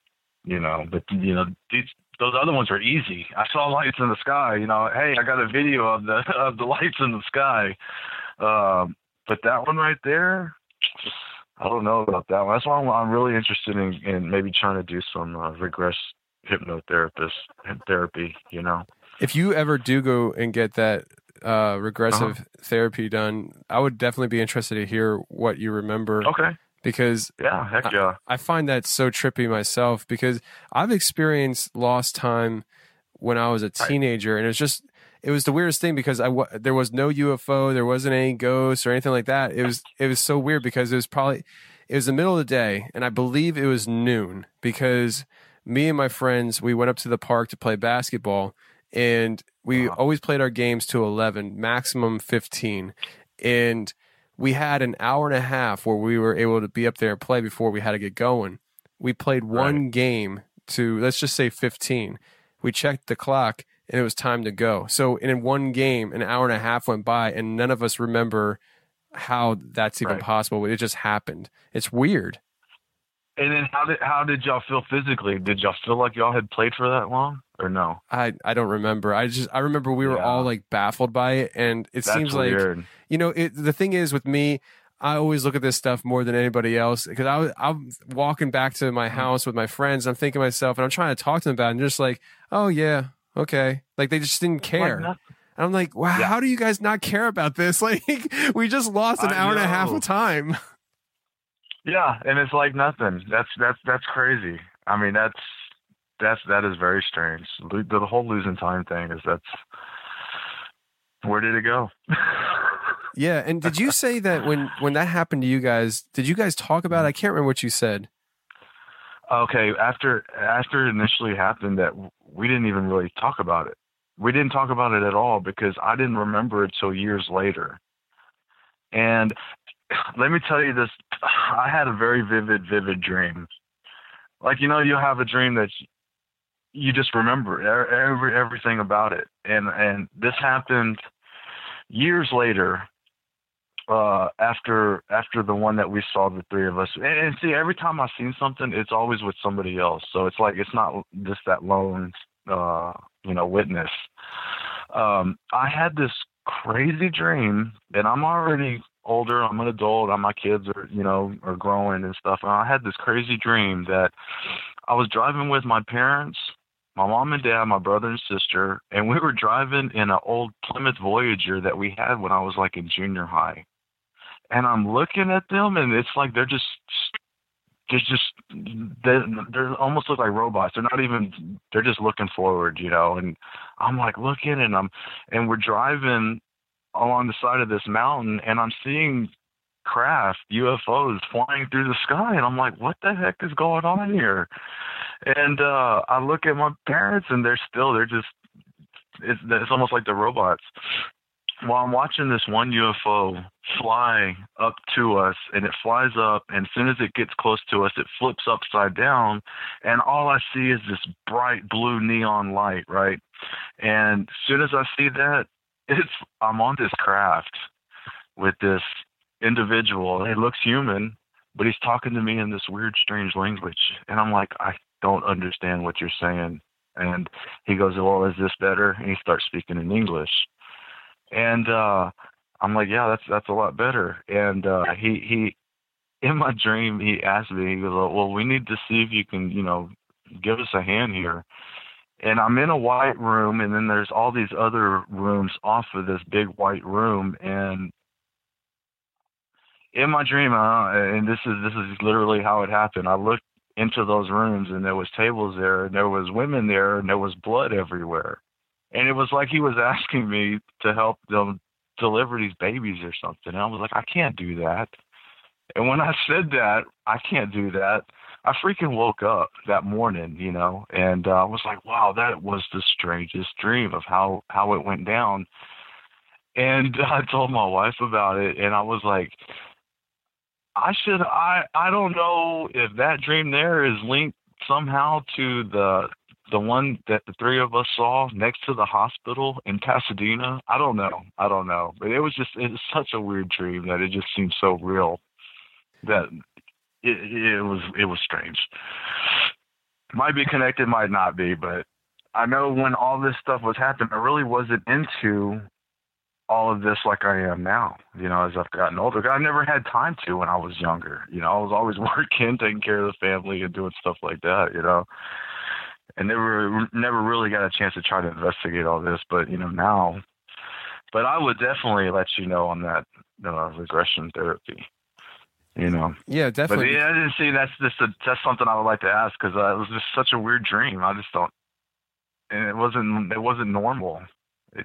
You know, but you know, these those other ones are easy. I saw lights in the sky. You know, hey, I got a video of the [laughs] of the lights in the sky. Um, but that one right there, I don't know about that one. That's why I'm, I'm really interested in, in maybe trying to do some uh, regress hypnotherapist therapy. You know, if you ever do go and get that uh, regressive uh-huh. therapy done, I would definitely be interested to hear what you remember. Okay because yeah, heck yeah. I, I, find that so trippy myself because I've experienced lost time when I was a teenager, right. and it's just it was the weirdest thing because I there was no UFO, there wasn't any ghosts or anything like that. It was [laughs] it was so weird because it was probably it was the middle of the day, and I believe it was noon because me and my friends we went up to the park to play basketball, and we uh-huh. always played our games to eleven, maximum fifteen, and we had an hour and a half where we were able to be up there and play before we had to get going. We played one right. game to let's just say 15. We checked the clock and it was time to go. So in one game, an hour and a half went by and none of us remember how that's even right. possible. It just happened. It's weird. And then how did how did y'all feel physically? Did y'all feel like y'all had played for that long or no? I I don't remember. I just I remember we were yeah. all like baffled by it, and it That's seems weird. like you know it, the thing is with me. I always look at this stuff more than anybody else because I I'm walking back to my mm-hmm. house with my friends. I'm thinking to myself, and I'm trying to talk to them about it, and just like, oh yeah, okay, like they just didn't care. and I'm like, wow, yeah. how do you guys not care about this? [laughs] Like, we just lost an I hour know. and a half of time. [laughs] Yeah, and it's like nothing. That's that's that's crazy. I mean, that's that's that is very strange. The, the whole losing time thing is that's where did it go? [laughs] yeah, and did you say that when when that happened to you guys? Did you guys talk about? it? I can't remember what you said. Okay, after after it initially happened, that we didn't even really talk about it. We didn't talk about it at all because I didn't remember it till years later. And let me tell you this I had a very vivid, vivid dream. Like, you know, you have a dream that you just remember every everything about it. And and this happened years later, uh, after after the one that we saw, the three of us, and, and see, every time I've seen something, it's always with somebody else. So it's like it's not just that lone, uh, you know, witness. Um, I had this crazy dream, and I'm already older. I'm an adult. And my kids are, you know, are growing and stuff. And I had this crazy dream that I was driving with my parents, my mom and dad, my brother and sister, and we were driving in an old Plymouth Voyager that we had when I was like in junior high. And I'm looking at them, and it's like they're just they're just they they almost look like robots. They're not even they're just looking forward, you know. And I'm like looking, and I'm and we're driving along the side of this mountain, and I'm seeing craft UFOs flying through the sky, and I'm like, what the heck is going on here? And uh I look at my parents, and they're still they're just it's it's almost like the robots while I'm watching this one UFO fly up to us, and it flies up, and as soon as it gets close to us, it flips upside down, and all I see is this bright blue neon light, right? And as soon as I see that, [laughs] it's I'm on this craft with this individual. He looks human, but he's talking to me in this weird, strange language, and I'm like, I don't understand what you're saying. And he goes, Well, is this better? And he starts speaking in English and uh I'm like, yeah, that's that's a lot better. And uh he he in my dream he asked me, he goes, Well, we need to see if you can, you know, give us a hand here. And I'm in a white room and then there's all these other rooms off of this big white room and in my dream, uh, and this is this is literally how it happened. I looked into those rooms and there was tables there and there was women there and there was blood everywhere and it was like he was [laughs] asking me to help them deliver these babies or something. And I was like, I can't do that. And when I said that, I can't do that, I freaking woke up that morning, you know, and uh, I was like, wow, that was the strangest dream of how how it went down. And [laughs] I told my wife about it, and I was like, I should I I don't know if that dream there is linked somehow to the the one that the three of us saw next to the hospital in Pasadena. I don't know. I don't know. But it was just it was such a weird dream that it just seemed so real that it, it was it was strange. Might be connected, might not be, but I know when all this stuff was happening, I really wasn't into all of this like I am now. You know, as I've gotten older, I never had time to when I was younger. You know, I was always [laughs] working, taking care of the family, and doing stuff like that. You know, and never never really got a chance to try to investigate all this. But you know now, but I would definitely let you know on that uh, regression therapy. You know. Yeah, definitely. But yeah, I didn't see that's just a, that's something I would like to ask because uh, it was just such a weird dream. I just don't, and it wasn't it wasn't normal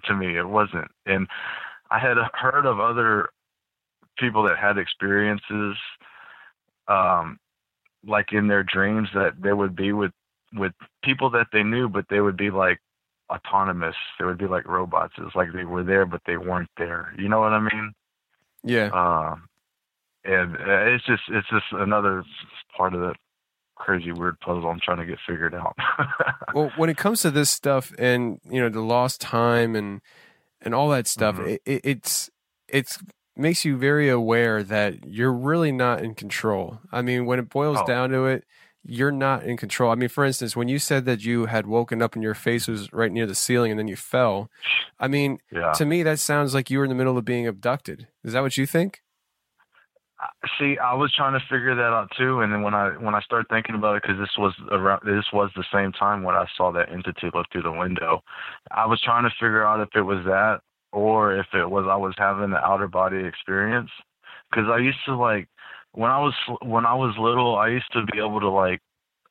to me. It wasn't, and I had heard of other people that had experiences um like in their dreams that they would be with with people that they knew, but they would be like autonomous. They would be like robots. It's like they were there, but they weren't there. You know what I mean? Yeah. Uh, and uh, it's just it's just another part of the crazy weird puzzle I'm trying to get figured out. [laughs] well, when it comes to this stuff and you know the lost time and and all that stuff, mm-hmm. it, it's it's makes you very aware that you're really not in control. I mean, when it boils oh. down to it, you're not in control. I mean, for instance, when you said that you had woken up and your face was right near the ceiling and then you fell, I mean, yeah. to me, that sounds like you were in the middle of being abducted. Is that what you think? See, I was trying to figure that out too, and then when I when I started thinking about it, because this was around, this was the same time when I saw that entity look through the window, I was trying to figure out if it was that or if it was I was having the outer body experience, because I used to like when I was when I was little, I used to be able to like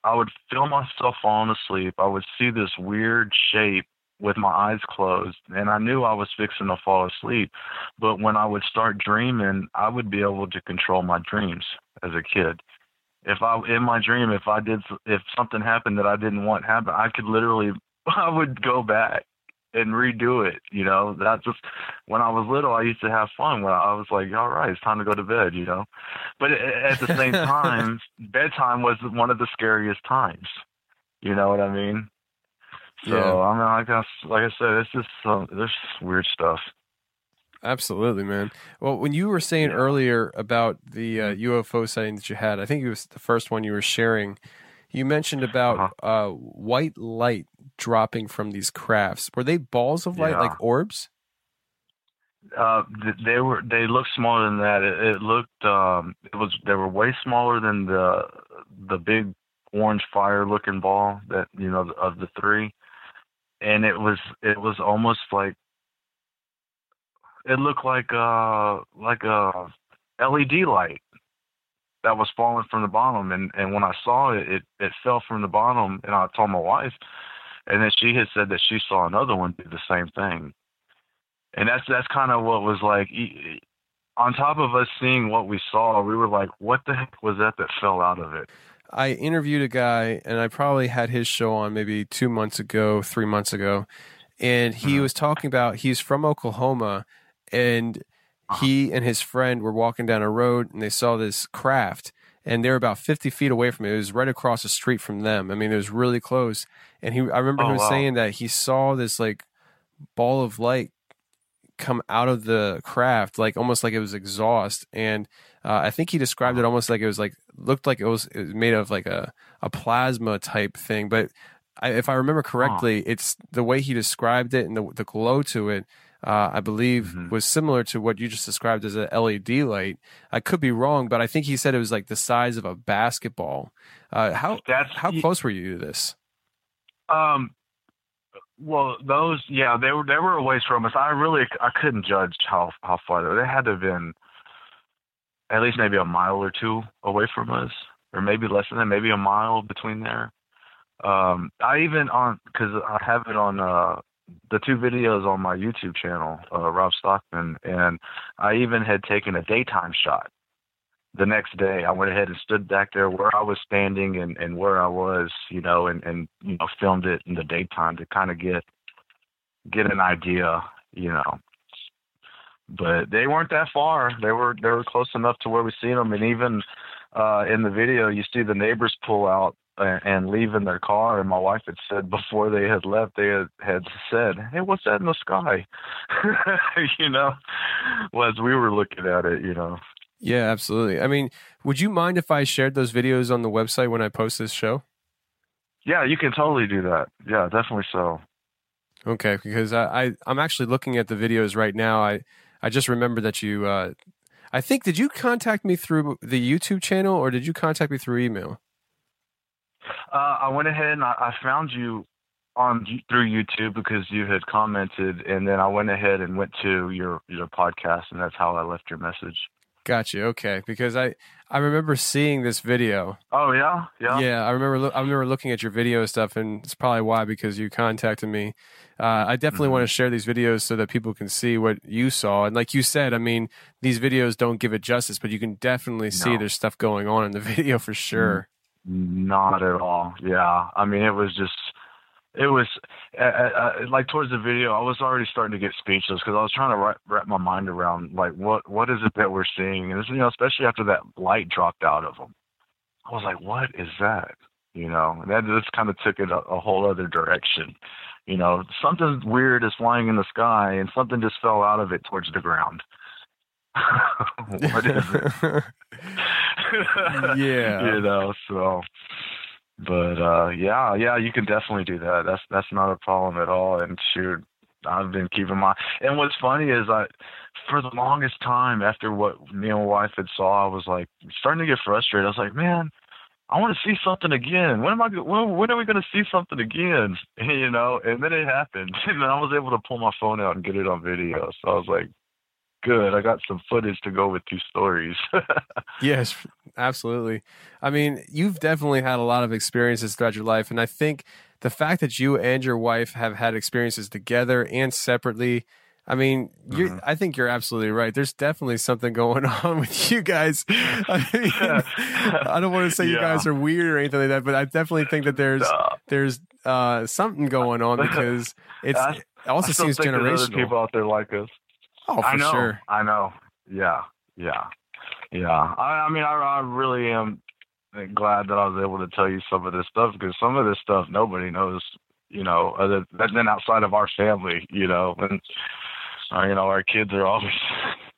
I would feel myself falling asleep. I would see this weird shape with my eyes closed and I knew I was fixing to fall asleep. But when I would start dreaming, I would be able to control my dreams as a kid. If I in my dream if I did if something happened that I didn't want happen, I could literally [laughs] I would go back and redo it. You know, that's just when I was little, I used to have fun. When I was like, all right, it's time to go to bed. You know, but at the same [laughs] time, bedtime was one of the scariest times. You know what I mean? So yeah. I mean, I guess, like I said, it's just uh, there's weird stuff. Absolutely, man. Well, when you were saying earlier about the uh, UFO sighting that you had, I think it was the first one you were sharing. You mentioned about uh, white light dropping from these crafts. Were they balls of light, Yeah. like orbs? Uh, they were they looked smaller than that. It, it looked um, it was they were way smaller than the the big orange fire looking ball that you know of the three, and it was it was almost like it looked like uh like a LED light that was falling from the bottom, and and when I saw it, it it fell from the bottom, and I told my wife, and then she had said that she saw another one do the same thing. And that's that's kind of what was like on top of us seeing what we saw we were like what the heck was that that fell out of it I interviewed a guy, and I probably had his show on maybe two months ago, three months ago, and he mm-hmm. was talking about he's from Oklahoma, and he and his friend were walking down a road, and they saw this craft, and they were about fifty feet away from it. It was right across the street from them. I mean, it was really close. And he, I remember Oh, him wow. saying that he saw this like ball of light come out of the craft, like almost like it was exhaust. And uh, I think he described it almost like it was like looked like it was, it was made of like a a plasma type thing. But I, if I remember correctly, it's the way he described it and the the glow to it. Uh, I believe was similar to what you just described as a LED light. I could be wrong, but I think he said it was like the size of a basketball. Uh, how That's- how close were you to this? um well those yeah they were they were a ways from us i really i couldn't judge how how far they, were. they had to have been at least maybe a mile or two away from us or maybe less than that maybe a mile between there um i even on because i have it on uh the two videos on my youtube channel uh rob stockman and i even had taken a daytime shot the next day I went ahead and stood back there where I was standing and, and where I was, you know, and, and you know, filmed it in the daytime to kind of get get an idea, you know. But they weren't that far. They were they were close enough to where we seen them, and even uh, in the video, you see the neighbors pull out and, and leave in their car. And my wife had said [laughs] before they had left, they had, had said, "Hey, what's that in the sky?" [laughs] you know, well, as we were looking at it, you know. Yeah, absolutely. I mean, would you mind if I shared those videos on the website when I post this show? Yeah, you can totally do that. Yeah, definitely so. Okay, because I, I I'm actually looking at the videos right now. I I just remember that you. Uh, I think did you contact me through the YouTube channel or did you contact me through email? Uh, I went ahead and I, I found you on through YouTube because you had commented, and then I went ahead and went to your your podcast, and that's how I left your message. Gotcha. Okay, because I I remember seeing this video. Oh yeah, yeah. Yeah, I remember. I remember looking at your video stuff, and it's probably why because you contacted me. Uh, I definitely want to share these videos so that people can see what you saw. And like you said, I mean, these videos don't give it justice, but you can definitely see No. there's stuff going on in the [laughs] video for sure. Not at all. Yeah, I mean, it was just, it was uh, uh, uh, like towards the video, I was already starting to get speechless because I was trying to wrap, wrap my mind around like what what is it that we're seeing, and it's, you know, especially after that light dropped out of them, I was like, what is that? You know, and that just kind of took it a, a whole other direction. You know, something weird is flying in the sky, and something just fell out of it towards the ground. [laughs] what is it? [laughs] Yeah. [laughs] you know, so but uh yeah, yeah, you can definitely do that. That's that's not a problem at all. And shoot, I've been keeping my and what's funny is I for the longest time after what me and my wife had saw, I was like starting to get frustrated. I was like, Man, I want to see something again. When am I? When, when are we going to see something again? [laughs] You know, and then it happened, [laughs] and then I was able to pull my phone out and get it on video. So I was like, "Good, I got some footage to go with two stories." [laughs] Yes, absolutely. I mean, you've definitely had a lot of experiences throughout your life. And I think the fact that you and your wife have had experiences together and separately, I mean, Mm-hmm. I think you're absolutely right. There's definitely something going [laughs] on with you guys. I, mean, I don't want to say you guys are weird or anything like that, but I definitely think that there's there's uh, something going on because [laughs] it's I- it also seems generational. People out there like us. Oh, I know. sure. I know. Yeah. Yeah. Yeah. I, I mean, I, I really am glad that I was able to tell you some of this stuff because some of this stuff nobody knows, you know, other than outside of our family, you know, and uh, you know, our kids are always,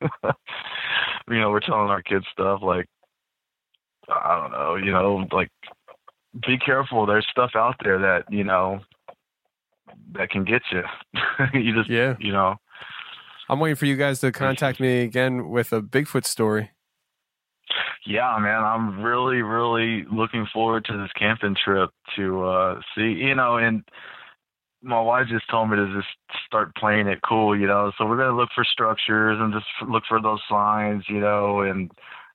[laughs] you know, we're telling our kids stuff like, I don't know, you know, like, be careful. There's stuff out there that you know that can get you. [laughs] you just, yeah, you know. I'm waiting for you guys to contact me again with a Bigfoot story. Yeah, man, I'm really, really looking forward to this camping trip to uh see, you know, and my wife just told me to just start playing it cool, you know. So we're gonna look for structures and just look for those signs, you know, and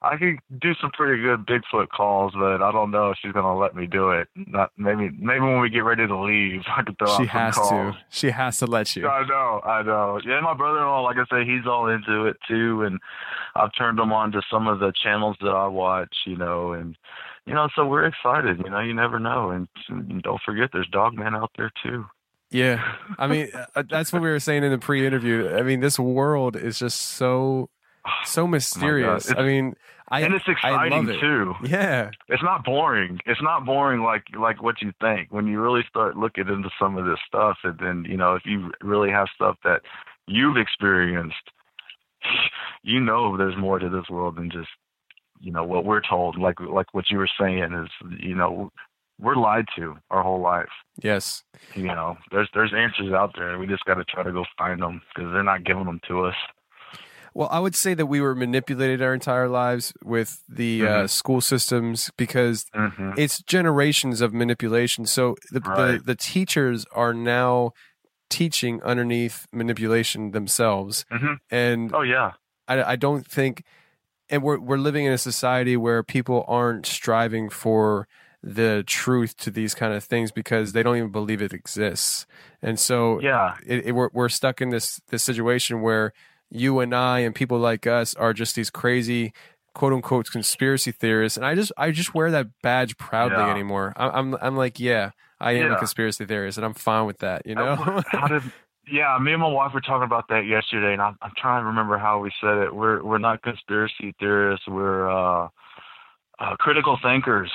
I could do some pretty good Bigfoot calls, but I don't know if she's gonna let me do it. Not maybe maybe when we get ready to leave, [laughs] I could throw she out has calls. to. She has to let you. I know, I know. Yeah, my brother-in-law, like I say, he's all into it too, and I've turned him on to some of the channels that I watch, you know, and you know, so we're excited. You know, you never know, and, and don't forget, there's Dogman out there too. Yeah, I mean, [laughs] uh, that's what we were saying in the pre-interview. I mean, this world is just so so oh mysterious. Oh I mean, I and it's I love exciting it. too. Yeah, it's not boring. It's not boring like like what you think when you really start looking into some of this stuff, and then you know if you really have stuff that you've experienced, you know there's more to this world than just you know what we're told. Like like what you were saying is you know we're lied to our whole life. Yes. You know, there's there's answers out there. We just got to try to go find them because they're not giving them to us. Well, I would say that we were manipulated our entire lives with the Mm-hmm. uh, school systems because it's generations of manipulation. So the, Right. the the teachers are now teaching underneath manipulation themselves, Mhm. and oh yeah, I, I don't think, and we're we're living in a society where people aren't striving for the truth to these kind of things because they don't even believe it exists, and so Yeah. it, it, we're we're stuck in this this situation where you and I and people like us are just these crazy quote unquote conspiracy theorists, and I just I just wear that badge proudly Yeah. anymore. I'm I'm, I'm like yeah, I am a conspiracy theorist, and I'm fine with that. You know. how did [laughs] yeah me and my wife were talking about that yesterday and I'm, I'm trying to remember how we said it we're we're not conspiracy theorists we're uh, uh critical thinkers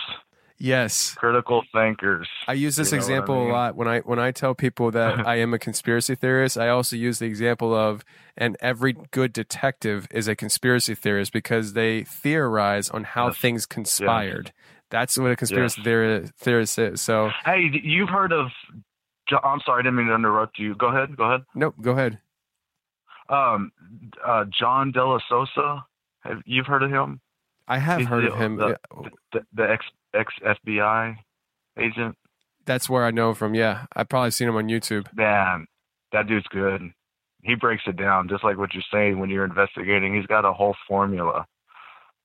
yes. critical thinkers I use this You know what I example mean? a lot when I when I tell people that [laughs] I am a conspiracy theorist. I also use the example of and every good detective is a conspiracy theorist because they theorize on how things conspired. That's what a conspiracy theori- theorist is. So hey you've heard of i'm sorry i didn't mean to interrupt you go ahead go ahead nope, go ahead. um uh john DeSouza have you've heard of him I have heard the, of him. the, the, the ex ex fbi agent That's where I know him from. Yeah, I've probably seen him on YouTube. man, that dude's good. He breaks it down just like what you're saying when you're investigating. He's got a whole formula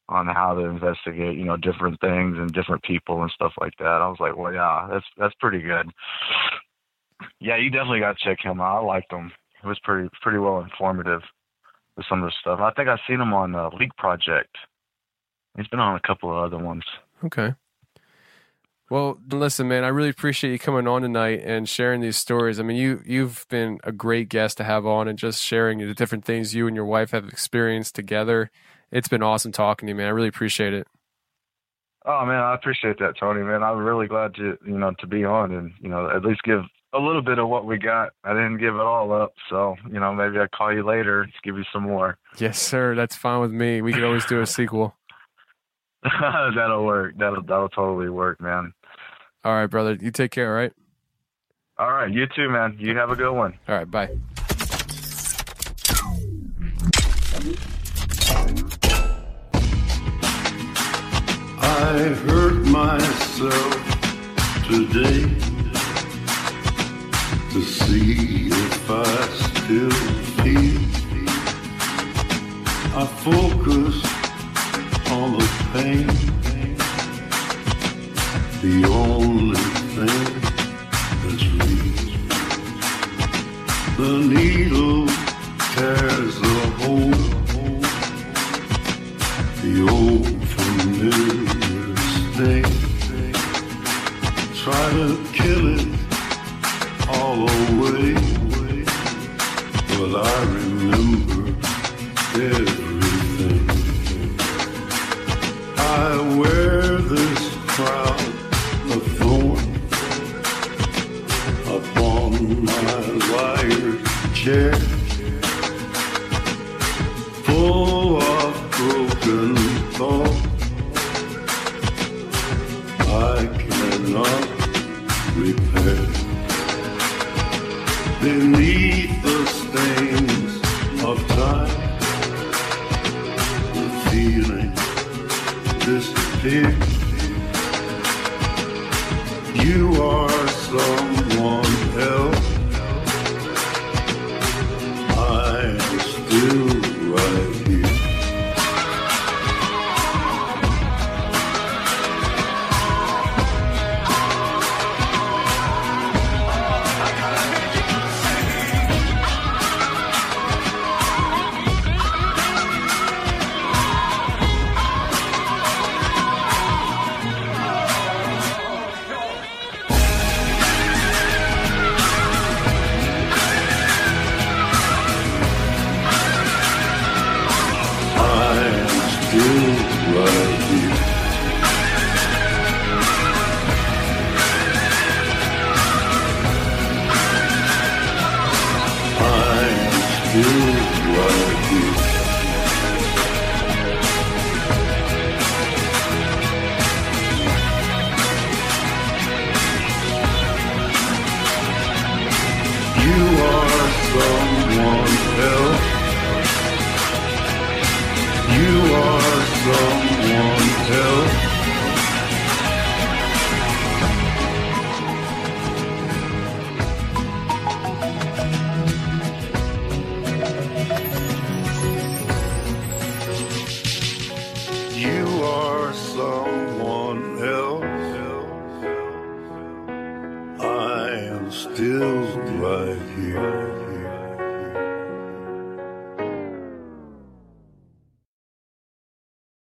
on how to investigate, you know, different things and different people and stuff like that. I was like, well, yeah, that's that's pretty good. Yeah, you definitely got to check him out. I liked him. It was pretty pretty well informative with some of the stuff. I think I've seen him on uh, Leak Project. He's been on a couple of other ones. Okay. Well, listen, man, I really appreciate you coming on tonight and sharing these stories. I mean, you you've been a great guest to have on and just sharing the different things you and your wife have experienced together. It's been awesome talking to you, man. I really appreciate it. Oh man, I appreciate that, Tony. Man, I'm really glad to you know to be on and you know at least give a little bit of what we got. I didn't give it all up, so you know maybe I'll call you later to give you some more. Yes, sir. That's fine with me. We could always do a sequel. [laughs] that'll work. That'll that'll totally work, man. All right, brother. You take care, all right? All right, you too, man. You have a good one. All right, bye. I hurt myself today to see if I still feel. I focus on the pain, the only thing that's real. The needle tears the hole. The old familiar sting. Try to kill it all away, but I share, full of broken thoughts. I cannot repair. Beneath the stains of time, the feeling disappears.